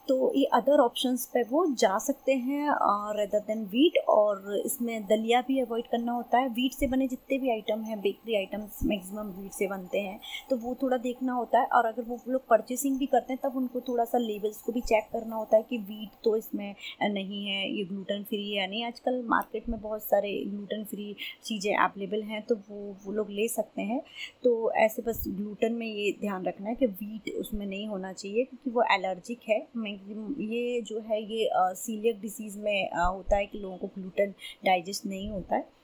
तो ये अदर ऑप्शंस पे वो जा सकते हैं रेदर देन वीट और इसमें दलिया भी अवॉइड करना होता है। वीट से बने जितने भी आइटम हैं बेकरी आइटम्स मैक्सिमम वीट से बनते हैं तो वो थोड़ा देखना होता है। और अगर वो लोग परचेसिंग भी करते हैं, तब उनको थोड़ा सा लेबल्स को भी चेक करना होता है कि वीट तो इसमें नहीं है, ये ग्लूटन फ्री है नहीं। आजकल मार्केट में बहुत सारे ग्लूटन फ्री चीज़ें अवेलेबल हैं तो वो वो लोग ले सकते हैं। तो ऐसे बस ग्लूटन में ये ध्यान रखना है कि वीट उसमें नहीं होना चाहिए, क्योंकि वो एलर्जिक है ये जो है ये सीलियक डिसीज़ में होता है कि लोगों को ग्लूटन डाइजेस्ट नहीं होता है।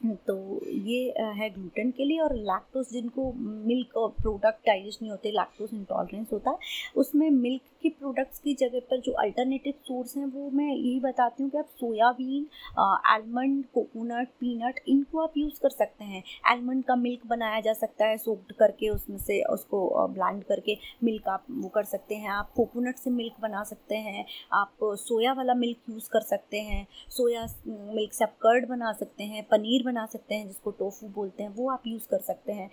तो ये है ग्लूटेन के लिए और लैक्टोज जिनको मिल्क और प्रोडक्ट डाइजेस्ट नहीं होते लैक्टोज इंटॉलरेंस होता है, उसमें मिल्क की प्रोडक्ट्स की जगह पर जो अल्टरनेटिव सोर्स हैं, वो मैं यही बताती हूँ कि आप सोयाबीन आलमंड कोकोनट पीनट इनको आप यूज़ कर सकते हैं। आलमंड का मिल्क बनाया जा सकता है सोप्ड करके उसमें से, उसको ब्लाइंड करके मिल्क आप वो कर सकते हैं। आप कोकोनट से मिल्क बना सकते हैं, आप सोया वाला मिल्क यूज़ कर सकते हैं। सोया मिल्क से आप कर्ड बना सकते हैं, पनीर बना सकते हैं, जिसको टोफू बोलते हैं, वो आप यूज़ कर सकते हैं।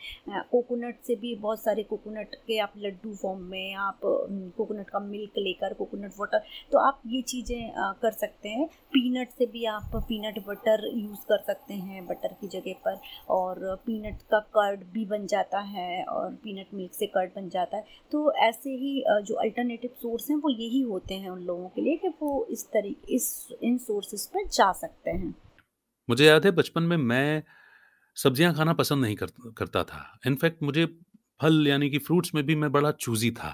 कोकोनट से भी बहुत सारे कोकोनट के आप लड्डू फॉर्म में आप कोकोनट का मिल्क लेकर कोकोनट वाटर तो आप ये चीज़ें कर सकते हैं। पीनट से भी आप पीनट बटर यूज़ कर सकते हैं बटर की जगह पर, और पीनट का कर्ड भी बन जाता है, और पीनट मिल्क से कर्ड बन जाता है। तो ऐसे ही जो अल्टरनेटिव सोर्स हैं, वो यही होते हैं उन लोगों के लिए कि वो इस तरीके इस, इन सोर्सेज पर जा सकते हैं। मुझे याद है बचपन में मैं सब्ज़ियाँ खाना पसंद नहीं कर, करता था। इनफैक्ट मुझे फल यानी कि फ्रूट्स में भी मैं बड़ा चूजी था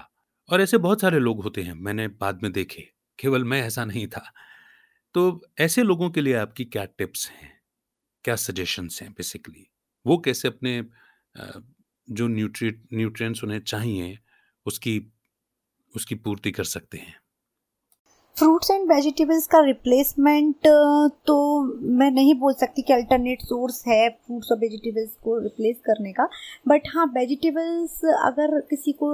और ऐसे बहुत सारे लोग होते हैं मैंने बाद में देखे केवल मैं ऐसा नहीं था। तो ऐसे लोगों के लिए आपकी क्या टिप्स हैं? क्या सजेशंस हैं बेसिकली? वो कैसे अपने जो न्यूट्री न्यूट्रिएंट्स उन्हें चाहिए उसकी उसकी पूर्ति कर सकते हैं? फ्रूट्स एंड वेजिटेबल्स का रिप्लेसमेंट तो मैं नहीं बोल सकती कि अल्टरनेट सोर्स है फ्रूट्स और वेजिटेबल्स को रिप्लेस करने का बट हाँ वेजिटेबल्स अगर किसी को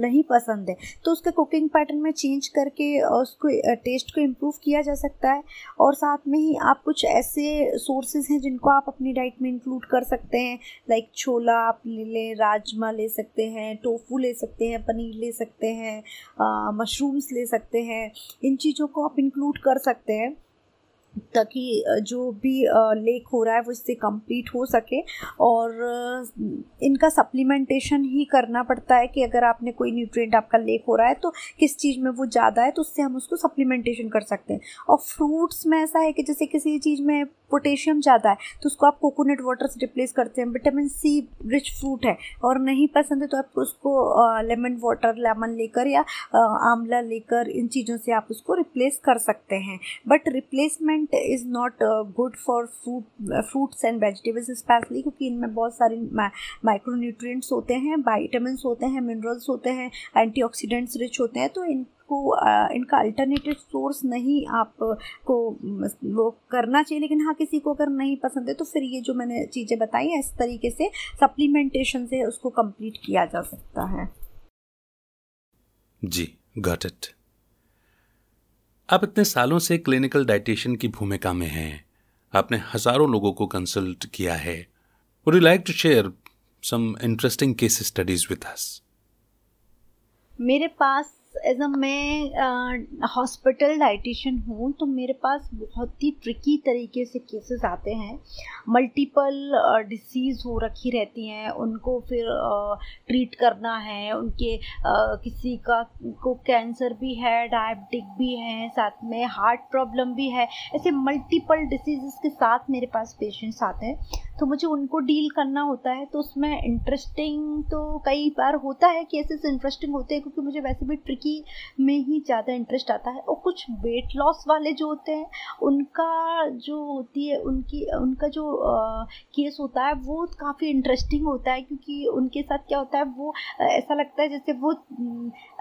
नहीं पसंद है तो उसके कुकिंग पैटर्न में चेंज करके उसको टेस्ट को इम्प्रूव किया जा सकता है। और साथ में ही आप कुछ ऐसे सोर्सेज हैं जिनको आप अपनी डाइट में इंक्लूड कर सकते हैं लाइक छोला आप ले लें, राजमा ले सकते हैं टोफू ले सकते हैं, पनीर ले सकते हैं मशरूम्स ले सकते हैं, इन चीज़ों को आप इंक्लूड कर सकते हैं। ताकि जो भी लेक हो रहा है वो इससे कंप्लीट हो सके। और इनका सप्लीमेंटेशन ही करना पड़ता है कि अगर आपने कोई न्यूट्रिएंट आपका लेक हो रहा है तो किस चीज़ में वो ज़्यादा है तो उससे हम उसको सप्लीमेंटेशन कर सकते हैं। और फ्रूट्स में ऐसा है कि जैसे किसी चीज़ में पोटेशियम ज़्यादा है तो उसको आप कोकोनट वाटर से रिप्लेस करते हैं। विटामिन सी रिच फ्रूट है और नहीं पसंद है तो आप उसको लेमन वाटर लेमन लेकर या आंवला लेकर इन चीज़ों से आप उसको रिप्लेस कर सकते हैं। But replacement is not good for fruit fruits and vegetables specially क्योंकि इनमें बहुत सारे माइक्रो न्यूट्रिएंट्स होते हैं वाइटामिन होते हैं मिनरल्स होते हैं एंटीऑक्सीडेंट्स रिच होते हैं तो इन को इनका अल्टरनेटिव सोर्स नहीं आप को वो करना चाहिए, लेकिन हाँ किसी को अगर नहीं पसंद है तो फिर ये जो मैंने चीज़ें बताई हैं, इस तरीके से सप्लीमेंटेशन से उसको कंप्लीट किया जा सकता है। जी गॉट इट आप इतने सालों से क्लिनिकल डाइटिशियन की भूमिका में हैं। आपने हज़ारों लोगों को कंसल्ट किया है। Would you like to share some interesting case studies with us मेरे पास एज अ मैं हॉस्पिटल डाइटिशियन हूँ तो मेरे पास बहुत ही ट्रिकी तरीके से केसेस आते हैं। मल्टीपल डिसीज़ हो रखी रहती हैं, उनको फिर ट्रीट करना है, उनके किसी का, को कैंसर भी है डायबिटिक भी है, साथ में हार्ट प्रॉब्लम भी है, ऐसे मल्टीपल डिसीज़ के साथ मेरे पास पेशेंट्स आते हैं। तो मुझे उनको डील करना होता है तो उसमें इंटरेस्टिंग तो कई बार होता है केसेस इंटरेस्टिंग होते हैं, क्योंकि मुझे वैसे भी ट्रिकी में ही ज़्यादा इंटरेस्ट आता है और कुछ वेट लॉस वाले जो होते हैं उनका जो होती है उनकी उनका जो आ, केस होता है वो काफ़ी इंटरेस्टिंग होता है क्योंकि उनके साथ क्या होता है वो ऐसा लगता है जैसे वो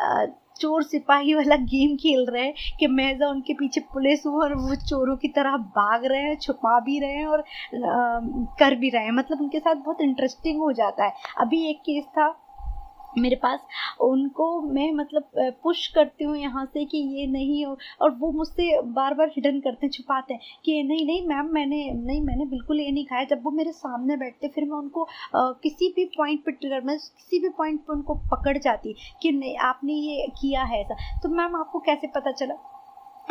आ, चोर सिपाही वाला गेम खेल रहे हैं कि मैं जो उनके पीछे पुलिस हूँ और वो चोरों की तरह भाग रहे हैं छुपा भी रहे हैं और आ, कर भी रहे हैं। मतलब उनके साथ बहुत इंटरेस्टिंग हो जाता है। अभी एक केस था मेरे पास उनको मैं मतलब पुश करती हूँ यहाँ से कि ये नहीं हो और वो मुझसे बार बार हिडन करते हैं छुपाते हैं कि नहीं नहीं मैम मैंने नहीं मैंने बिल्कुल ये नहीं खाया। जब वो मेरे सामने बैठते फिर मैं उनको आ, किसी भी पॉइंट पर ट्रिगर मैं किसी भी पॉइंट पर उनको पकड़ जाती कि नहीं आपने ये किया है ऐसा। तो मैम आपको कैसे पता चला?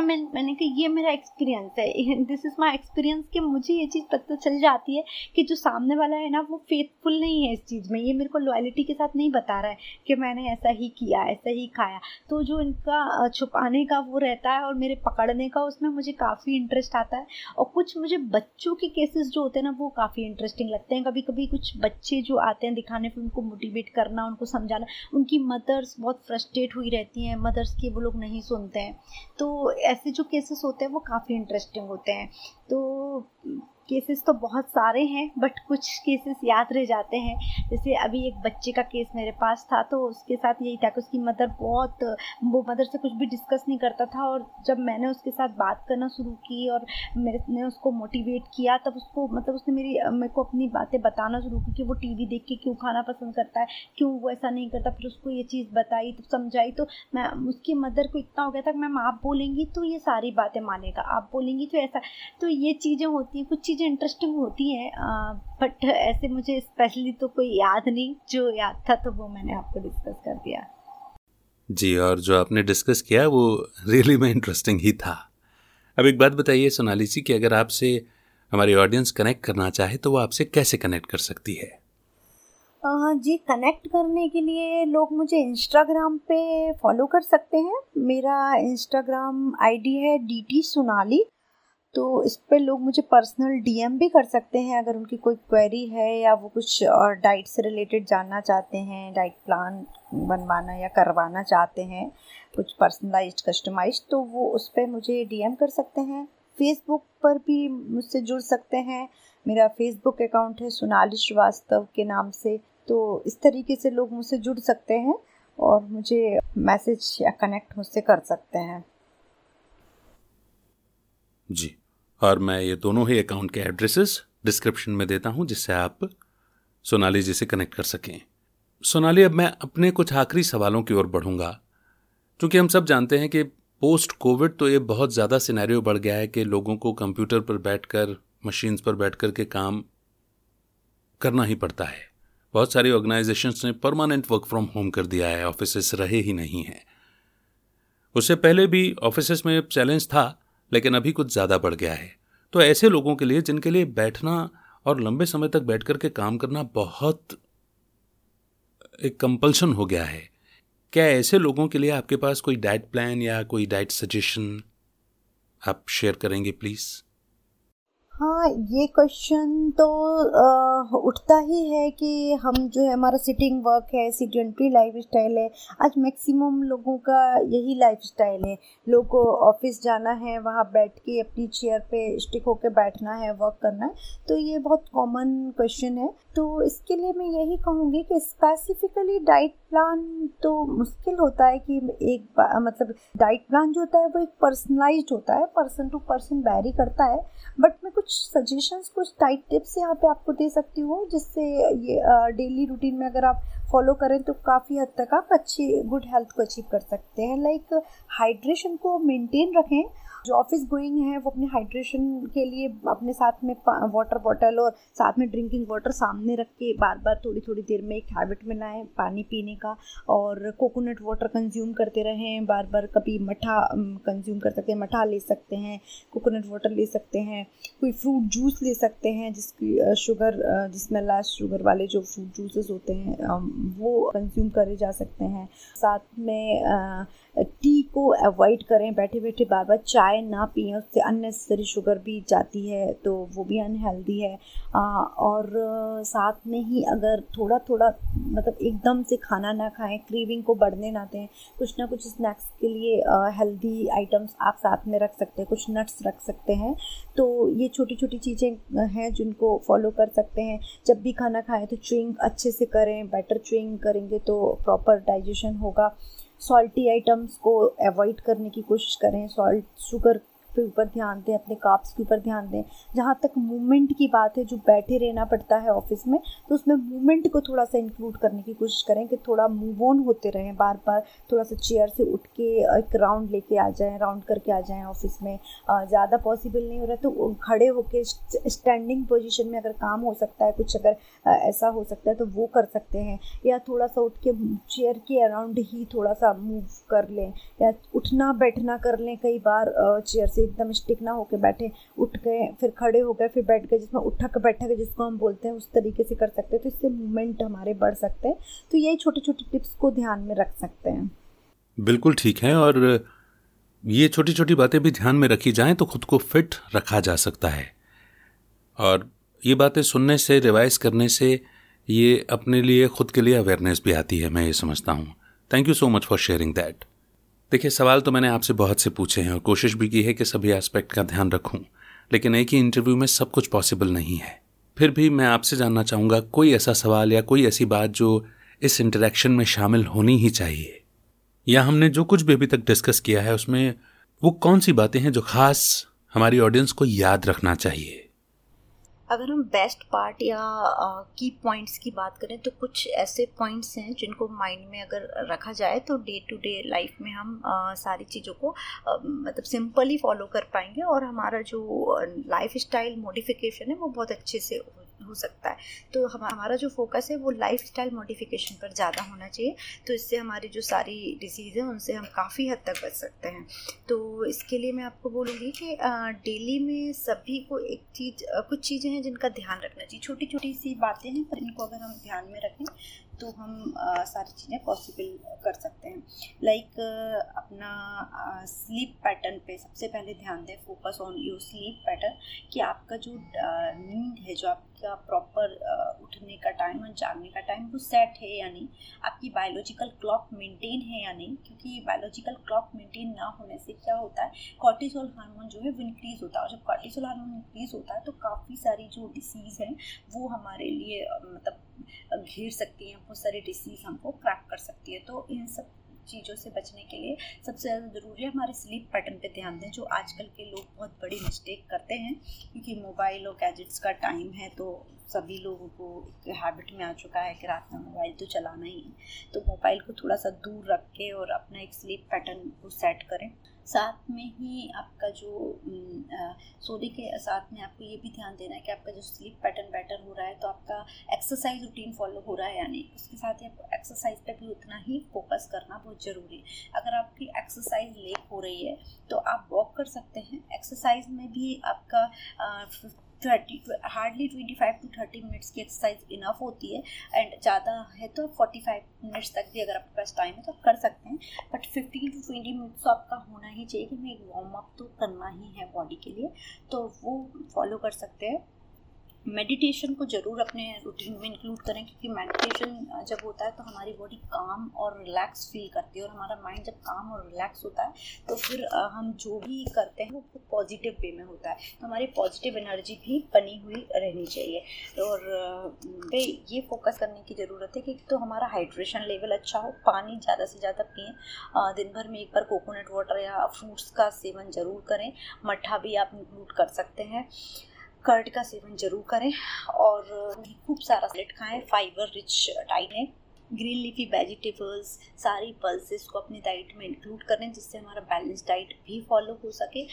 मैं, मैंने कहा, ये मेरा एक्सपीरियंस है। दिस इज़ माई एक्सपीरियंस कि मुझे ये चीज़ पता चल जाती है कि जो सामने वाला है ना, वो फेथफुल नहीं है इस चीज़ में। ये मेरे को लॉयलिटी के साथ नहीं बता रहा है कि मैंने ऐसा ही किया, ऐसा ही खाया। तो जो इनका छुपाने का वो रहता है और मेरे पकड़ने का, उसमें मुझे काफ़ी इंटरेस्ट आता है। और कुछ मुझे बच्चों के केसेस जो होते हैं ना, वो काफ़ी इंटरेस्टिंग लगते हैं। कभी कभी कुछ बच्चे जो आते हैं दिखाने पर उनको मोटिवेट करना, उनको समझाना, उनकी मदर्स बहुत फ्रस्ट्रेट हुई रहती हैं। मदर्स की वो लोग नहीं सुनते हैं। तो ऐसे जो केसेस होते हैं वो काफ़ी इंटरेस्टिंग होते हैं। तो केसेस तो बहुत सारे हैं बट कुछ केसेस याद रह जाते हैं। जैसे अभी एक बच्चे का केस मेरे पास था तो उसके साथ यही था कि उसकी मदर बहुत, वो मदर से कुछ भी डिस्कस नहीं करता था और जब मैंने उसके साथ बात करना शुरू की और मैंने उसको मोटिवेट किया, तब उसको मतलब उसने मेरी मेरे को अपनी बातें बताना शुरू की कि वो टीवी देख के क्यों खाना पसंद करता है, क्यों वो ऐसा नहीं करता, फिर उसको ये चीज़ बताई तो समझाई तो मैं, उसकी मदर को इतना हो गया था कि मैम आप बोलेंगी तो ये सारी बातें मानेगा, आप बोलेंगी तो ऐसा तो ये चीज़ें होती हैं, कुछ चीज़ें चीज़ें इंटरेस्टिंग होती हैं बट ऐसे मुझे स्पेशली तो कोई याद नहीं जो याद था तो वो मैंने आपको डिस्कस कर दिया। जी और जो आपने डिस्कस किया वो रियली में इंटरेस्टिंग ही था। अब एक बात बताइए सोनाली जी कि अगर आपसे हमारी ऑडियंस कनेक्ट करना चाहे तो वो आपसे कैसे कनेक्ट कर सकती है? जी कनेक्ट करने के लिए लोग मुझे इंस्टाग्राम पे फॉलो कर सकते हैं। मेरा इंस्टाग्राम आईडी है डी टी सोनाली। तो इस पर लोग मुझे पर्सनल डीएम भी कर सकते हैं अगर उनकी कोई क्वेरी है या वो कुछ और डाइट से रिलेटेड जानना चाहते हैं डाइट प्लान बनवाना या करवाना चाहते हैं, कुछ पर्सनलाइज कस्टमाइज तो वो उस पर मुझे डीएम कर सकते हैं। फेसबुक पर भी मुझसे जुड़ सकते हैं। मेरा फेसबुक अकाउंट है सोनाली श्रीवास्तव के नाम से। तो इस तरीके से लोग मुझसे जुड़ सकते हैं और मुझे मैसेज या कनेक्ट मुझसे कर सकते हैं। जी। और मैं ये दोनों ही अकाउंट के एड्रेसेस डिस्क्रिप्शन में देता हूँ, जिससे आप सोनाली जी से कनेक्ट कर सकें। सोनाली, अब मैं अपने कुछ आखिरी सवालों की ओर बढ़ूँगा। क्योंकि हम सब जानते हैं कि पोस्ट कोविड तो ये बहुत ज़्यादा सिनेरियो बढ़ गया है कि लोगों को कंप्यूटर पर बैठकर मशीन्स पर बैठकर के काम करना ही पड़ता है। बहुत सारी ऑर्गेनाइजेशंस ने परमानेंट वर्क फ्रॉम होम कर दिया है ऑफ़िस रहे ही नहीं हैं। उससे पहले भी ऑफ़िस में चैलेंज था लेकिन अभी कुछ ज़्यादा बढ़ गया है। तो ऐसे लोगों के लिए जिनके लिए बैठना और लंबे समय तक बैठ कर के काम करना बहुत एक कंपल्शन हो गया है। क्या ऐसे लोगों के लिए आपके पास कोई डाइट प्लान या कोई डाइट सजेशन आप शेयर करेंगे प्लीज़ हाँ ये क्वेश्चन तो आ, उठता ही है कि हम जो है हमारा सिटिंग वर्क है सीडेंट्री लाइफ स्टाइल है आज मैक्सिमम लोगों का यही लाइफ स्टाइल है। लोगों को ऑफ़िस जाना है वहाँ बैठ के अपनी चेयर पे स्टिक होकर बैठना है वर्क करना है तो ये बहुत कॉमन क्वेश्चन है। तो इसके लिए मैं यही कहूँगी कि स्पेसिफिकली डाइट प्लान तो मुश्किल होता है कि एक मतलब डाइट प्लान जो होता है वो एक पर्सनलाइज होता है पर्सन टू पर्सन वेरी करता है बट मैं कुछ कुछ सजेशंस कुछ टाइट टिप्स यहाँ पे आपको दे सकती हूँ, जिससे ये डेली रूटीन में अगर आप फॉलो करें तो काफ़ी हद तक आप अच्छी गुड हेल्थ को अचीव कर सकते हैं। लाइक हाइड्रेशन को मेंटेन रखें। जो ऑफ़िस गोइंग है, वो अपने हाइड्रेशन के लिए अपने साथ में वाटर बॉटल और साथ में ड्रिंकिंग वाटर सामने रख के बार बार थोड़ी थोड़ी देर में एक हैबिट में लाएँ पानी पीने का। और कोकोनट वाटर कंज्यूम करते रहें। बार बार कभी मठा कंज्यूम कर सकते हैं, मठा ले सकते हैं कोकोनट वाटर ले सकते हैं, कोई फ्रूट जूस ले सकते हैं, जिसकी शुगर जिसमें लास्ट शुगर वाले जो फ्रूट जूसेस होते हैं वो कंज्यूम करे जा सकते हैं। साथ में टी को अवॉइड करें, बैठे बैठे बार बार चाय ना पिए, उससे अननेसेसरी शुगर भी जाती है तो वो भी अनहेल्दी है। और साथ में ही अगर थोड़ा थोड़ा मतलब एकदम से खाना ना खाएँ क्रीविंग को बढ़ने ना दें, कुछ ना कुछ स्नैक्स के लिए हेल्दी आइटम्स आप साथ में रख सकते हैं, कुछ नट्स रख सकते हैं। तो ये छोटी छोटी चीज़ें हैं, जिनको फॉलो कर सकते हैं। जब भी खाना खाएँ तो च्विंग अच्छे से करें बेटर च्विंग करेंगे तो प्रॉपर डाइजेशन होगा। सॉल्टी आइटम्स को अवॉइड करने की कोशिश करें। सॉल्ट शुगर के ऊपर ध्यान दें, अपने काप्स के ऊपर ध्यान दें। जहाँ तक मूवमेंट की बात है, जो बैठे रहना पड़ता है ऑफ़िस में तो उसमें मूवमेंट को थोड़ा सा इंक्लूड करने की कोशिश करें कि थोड़ा मूव ऑन होते रहें बार बार थोड़ा सा चेयर से उठ के एक राउंड लेके आ जाएँ राउंड करके आ जाएँ ऑफ़िस में। ज़्यादा पॉसिबल नहीं हो रहा तो खड़े होके स्टैंडिंग पोजिशन में अगर काम हो सकता है, कुछ अगर ऐसा हो सकता है तो वो कर सकते हैं। या थोड़ा सा उठ के चेयर के अराउंड ही थोड़ा सा मूव कर लें। या उठना बैठना कर लें कई बार चेयर से। एकदम स्टिक ना होकर बैठे, उठ गए फिर खड़े हो गए, फिर बैठ गए, जिसमें उठक बैठक जिसको हम बोलते हैं, उस तरीके से कर सकते हैं। तो इससे मूवमेंट हमारे बढ़ सकते हैं। तो यही छोटे छोटी टिप्स को ध्यान में रख सकते हैं। बिल्कुल ठीक है, और ये छोटी छोटी बातें भी ध्यान में रखी जाएँ तो खुद को फिट रखा जा सकता है। और ये बातें सुनने से रिवाइज करने से, ये अपने लिए, खुद के लिए अवेयरनेस भी आती है, मैं ये समझता हूँ। Thank you so much for sharing that देखिए, सवाल तो मैंने आपसे बहुत से पूछे हैं और कोशिश भी की है कि सभी एस्पेक्ट का ध्यान रखूँ, लेकिन एक ही इंटरव्यू में सब कुछ पॉसिबल नहीं है। फिर भी मैं आपसे जानना चाहूँगा, कोई ऐसा सवाल या कोई ऐसी बात जो इस इंटरेक्शन में शामिल होनी ही चाहिए? या हमने जो कुछ भी अभी तक डिस्कस किया है, उसमें वो कौन सी बातें हैं जो खास हमारी ऑडियंस को याद रखना चाहिए? अगर हम बेस्ट पार्ट या की पॉइंट्स की बात करें तो कुछ ऐसे पॉइंट्स हैं जिनको माइंड में अगर रखा जाए तो डे टू डे लाइफ में हम सारी चीज़ों को मतलब सिंपली फॉलो कर पाएँगे और हमारा जो लाइफ स्टाइल मोडिफिकेशन है, वो बहुत अच्छे से हो सकता है। तो हम, हमारा जो फोकस है, वो लाइफ स्टाइल मॉडिफिकेशन पर ज़्यादा होना चाहिए। तो इससे हमारी जो सारी डिज़ीज़ है, उनसे हम काफ़ी हद तक बच सकते हैं। तो इसके लिए मैं आपको बोलूँगी कि डेली में सभी को एक चीज़ कुछ चीज़ें हैं जिनका ध्यान रखना चाहिए। छोटी छोटी सी बातें हैं, पर इनको अगर हम ध्यान में रखें तो हम आ, सारी चीज़ें पॉसिबल कर सकते हैं। लाइक अपना स्लीप पैटर्न पे सबसे पहले ध्यान दें focus on your sleep pattern कि आपका जो नींद है जो आपका प्रॉपर उठने का टाइम और जागने का टाइम वो सेट है या नहीं? आपकी बायोलॉजिकल क्लॉक मेंटेन है या नहीं? क्योंकि बायोलॉजिकल क्लॉक मेंटेन ना होने से क्या होता है? कॉर्टिसोल हार्मोन जो है वो इंक्रीज होता है। और जब कॉर्टिसोल हार्मोन इंक्रीज होता है तो काफ़ी सारी जो डिसीज़ हैं वो हमारे लिए मतलब घेर सकती हैं, बहुत सारी डिसीज़ हमको क्रैक कर सकती है। तो इन सब चीज़ों से बचने के लिए सबसे ज़्यादा ज़रूरी है हमारे स्लीप पैटर्न पे ध्यान दें, जो आजकल के लोग बहुत बड़ी मिस्टेक करते हैं, क्योंकि मोबाइल और गैजेट्स का टाइम है तो सभी लोगों को एक हैबिट में आ चुका है कि रात में मोबाइल तो चलाना ही है। तो मोबाइल को थोड़ा सा दूर रख के और अपना एक स्लीप पैटर्न को सेट करें। साथ में ही आपका जो सोने के साथ में आपको ये भी ध्यान देना है कि आपका जो स्लीप पैटर्न बेटर हो रहा है तो आपका एक्सरसाइज रूटीन फॉलो हो रहा है या नहीं। उसके साथ ही आपको एक्सरसाइज पे भी उतना ही फोकस करना बहुत ज़रूरी है। अगर आपकी एक्सरसाइज लेक हो रही है तो आप वॉक कर सकते हैं। एक्सरसाइज में भी आपका thirty hardly twenty five to thirty minutes की एक्सरसाइज इनफ होती है। एंड ज़्यादा है तो फोर्टी फाइव मिनट्स तक भी अगर आपके पास टाइम है तो आप कर सकते हैं। But fifteen to twenty minutes तो आपका होना ही चाहिए कि हमें वार्म अप तो करना ही है बॉडी के लिए। तो वो फॉलो कर सकते हैं। मेडिटेशन को ज़रूर अपने रूटीन में इंक्लूड करें, क्योंकि मेडिटेशन जब होता है तो हमारी बॉडी काम और रिलैक्स फील करती है और हमारा माइंड जब काम और रिलैक्स होता है तो फिर हम जो भी करते हैं वो पॉजिटिव वे में होता है। तो हमारी पॉजिटिव एनर्जी भी बनी हुई रहनी चाहिए। और पे ये फोकस करने की ज़रूरत है कि तो हमारा हाइड्रेशन लेवल अच्छा हो, पानी ज़्यादा से ज़्यादा पिए दिन भर में एक बार कोकोनट वाटर या फ्रूट्स का सेवन ज़रूर करें मट्ठा भी आप इंक्लूड कर सकते हैं। कर्ड का सेवन ज़रूर करें और खूब सारा सलेट खाएँ फाइबर रिच डाइट है ग्रीन लीफी वेजिटेबल्स, सारी पल्सेस को अपनी डाइट में इंक्लूड करें जिससे हमारा बैलेंस डाइट भी फॉलो हो सके।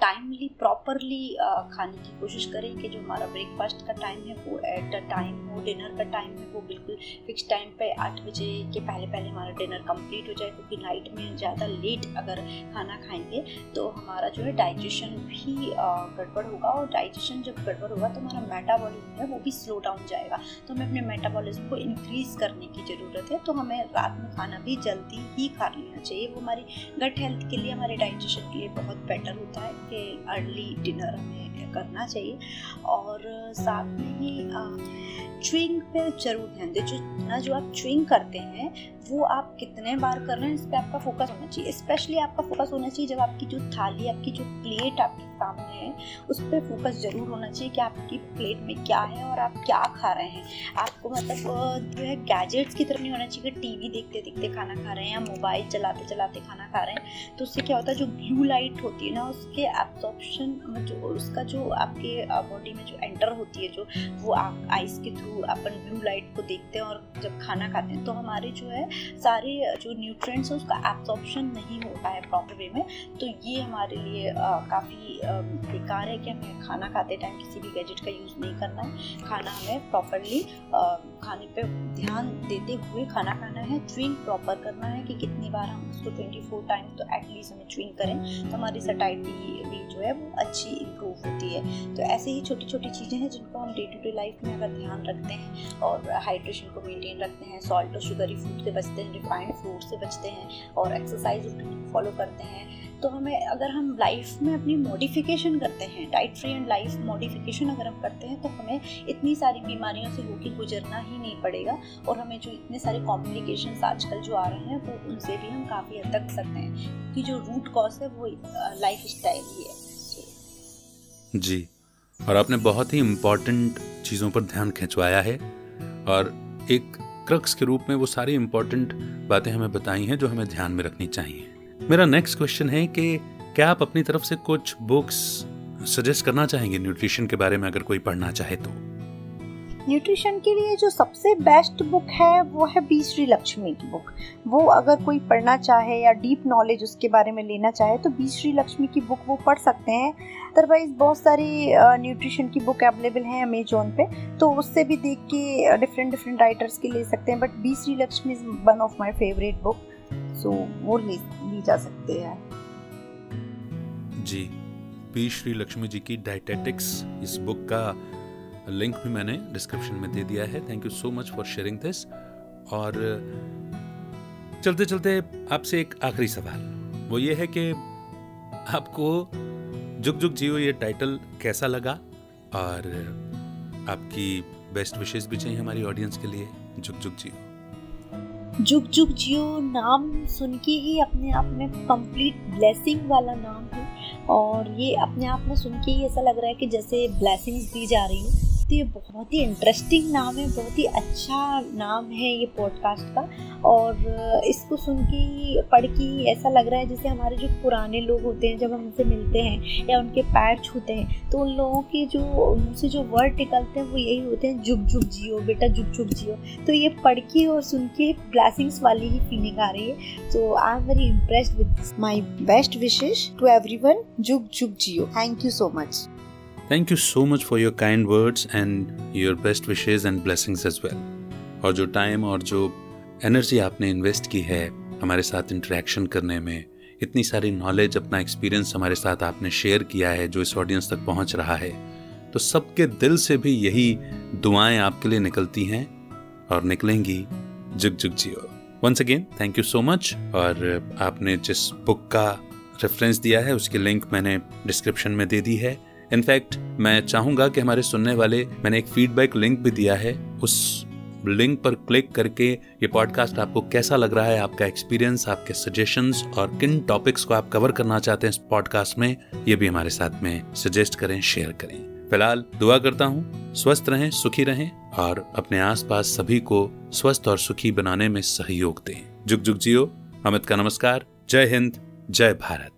टाइमली प्रॉपरली खाने की कोशिश करें कि जो हमारा ब्रेकफास्ट का टाइम है वो एट अ टाइम हो डिनर का टाइम है वो बिल्कुल फिक्स टाइम पे आठ बजे के पहले पहले हमारा डिनर कंप्लीट हो जाए क्योंकि नाइट में ज़्यादा लेट अगर खाना खाएँगे तो हमारा जो है डाइजेशन भी गड़बड़ होगा और डाइजेशन जब गड़बड़ होगा तो हमारा मेटाबॉलिज्म है वो भी स्लो डाउन जाएगा। तो हमें अपने मेटाबॉलिज्म को इंक्रीज करने की की ज़रूरत है तो हमें रात में खाना भी जल्दी ही खा लेना चाहिए। वो हमारी गट हेल्थ के लिए, हमारे डाइजेशन के लिए बहुत बेटर होता है कि अर्ली डिनर हमें करना चाहिए। और साथ में ही च्विंग पे ज़रूर ध्यान दें। जो जो आप च्विंग करते हैं, वो आप कितने बार कर रहे हैं, इस पर आपका फोकस होना चाहिए। स्पेशली आपका फोकस होना चाहिए जब आपकी जो थाली, आपकी जो प्लेट आपके सामने है, उस पर फोकस ज़रूर होना चाहिए कि आपकी प्लेट में क्या है और आप क्या खा रहे हैं। आपको मतलब जो है गैजेट्स की तरफ़ नहीं होना चाहिए कि टीवी देखते देखते खाना खा रहे हैं या मोबाइल चलाते चलाते खाना खा रहे हैं। तो उससे क्या होता है, जो ब्लू लाइट होती है ना, उसके एब्जॉर्प्शन जो उसका जो आपके बॉडी में जो एंटर होती है, जो वो आइस के थ्रू अपन ब्लू लाइट को देखते हैं और जब खाना खाते हैं तो हमारे जो है, सारे जो न्यूट्रिएंट्स हैं, उसका एब्जॉर्प्शन नहीं होता है प्रॉपर वे में। तो ये हमारे लिए काफ़ी बेकार है कि हमें खाना खाते टाइम किसी भी गैजेट का यूज़ नहीं करना है। खाना हमें प्रॉपरली खाने पे ध्यान देते हुए खाना खाना है च्विंग प्रॉपर करना है कि कितनी बार हम उसको ट्वेंटी फोर टाइम तो एटलीस्ट हमें च्विंग करें तो हमारी सटाइटी भी जो है वो अच्छी इम्प्रूव होती है। तो ऐसे ही छोटी छोटी चीज़ें हैं जिनको हम डे टू डे लाइफ में अगर ध्यान रखते हैं और हाइड्रेशन को मेनटेन रखते हैं सॉल्ट और शुगरी फ़ूड से बचते हैं रिफाइंड फ्रूट से बचते हैं और एक्सरसाइज फॉलो करते हैं तो हमें अगर हम लाइफ में अपनी मॉडिफिकेशन करते हैं diet free and life modification अगर हम करते हैं तो हमें इतनी सारी बीमारियों से होकर गुजरना ही नहीं पड़ेगा और हमें जो इतने सारे कॉम्प्लिकेशन आजकल जो आ रहे हैं, वो उनसे भी हम काफ़ी हद तक सकते हैं क्योंकि जो रूट कॉज है, वो लाइफ स्टाइल ही है। जी, और आपने बहुत ही इम्पोर्टेंट चीज़ों पर ध्यान खिंचवाया है और एक क्रक्स के रूप में वो सारी इंपॉर्टेंट बातें हमें बताई हैं जो हमें ध्यान में रखनी चाहिए। मेरा नेक्स्ट क्वेश्चन है कि क्या आप अपनी तरफ़ से कुछ बुक्स सजेस्ट करना चाहेंगे न्यूट्रिशन के बारे में अगर कोई पढ़ना चाहे तो? न्यूट्रिशन के लिए जो सबसे बेस्ट बुक है, वो है बी श्री लक्ष्मी की बुक वो अगर कोई पढ़ना चाहे या डीप नॉलेज उसके बारे में लेना चाहे तो बी श्री लक्ष्मी की बुक वो पढ़ सकते हैं। अदरवाइज़ बहुत सारी न्यूट्रिशन की बुक अवेलेबल हैं अमेजोन पे तो उससे भी देख के डिफरेंट डिफरेंट राइटर्स की ले सकते हैं but B Shri Lakshmi is one of my favourite book so वो ली, ली जा सकते हैं। जी बी श्री लक्ष्मी जी की डाइटेटिक्स इस बुक का लिंक भी मैंने डिस्क्रिप्शन में दे दिया है। Thank you so much for sharing this और चलते चलते आपसे एक आखिरी सवाल। वो ये है कि आपको जुग जुग जियो ये टाइटल कैसा लगा? और आपकी बेस्ट विशेष भी चाहिए हमारी ऑडियंस के लिए जुग जुग जियो। जुग जुग जियो नाम सुन के ही अपने आप में कंप्लीट ब्लेसिंग वाला नाम है। और ये अपने आप में सुन के ही ऐसा लग रहा है कि जैसे ब्लेसिंग्स दी जा रही हूँ। तो ये बहुत ही इंटरेस्टिंग नाम है, बहुत ही अच्छा नाम है ये पॉडकास्ट का। और इसको सुन के पढ़ के ऐसा लग रहा है जैसे हमारे जो पुराने लोग होते हैं, जब हम उनसे मिलते हैं या उनके पैर छूते हैं तो उन लोगों के जो, उनसे जो वर्ड निकलते हैं, वो यही होते हैं, जुग जुग जियो, बेटा, जुग जुग जियो। तो ये पढ़ के और सुन के ब्लैसिंग्स वाली ही फीलिंग आ रही है। तो I am very impressed with my best wishes to everyone जुग जुग जियो। Thank you so much thank you so much for your kind words and your best wishes and blessings as well और जो टाइम और जो एनर्जी आपने इन्वेस्ट की है हमारे साथ इंटरेक्शन करने में, इतनी सारी नॉलेज अपना एक्सपीरियंस हमारे साथ आपने शेयर किया है जो इस ऑडियंस तक पहुँच रहा है तो सबके दिल से भी यही दुआएँ आपके लिए निकलती हैं और निकलेंगी जुग जुग जियो। Once again thank you so much और आपने जिस बुक का रेफरेंस दिया है, उसकी लिंक मैंने डिस्क्रिप्शन में दे दी है। इनफैक्ट, मैं चाहूँगा कि हमारे सुनने वाले, मैंने एक फीडबैक लिंक भी दिया है, उस लिंक पर क्लिक करके ये पॉडकास्ट आपको कैसा लग रहा है, आपका एक्सपीरियंस आपके सजेशंस और किन टॉपिक्स को आप कवर करना चाहते हैं इस पॉडकास्ट में, ये भी हमारे साथ में सजेस्ट करें शेयर करें। फ़िलहाल, दुआ करता हूँ, स्वस्थ रहें, सुखी रहें और अपने आसपास सभी को स्वस्थ और सुखी बनाने में सहयोग दें। जुग जुग जियो, अमित का नमस्कार, जय हिंद, जय भारत।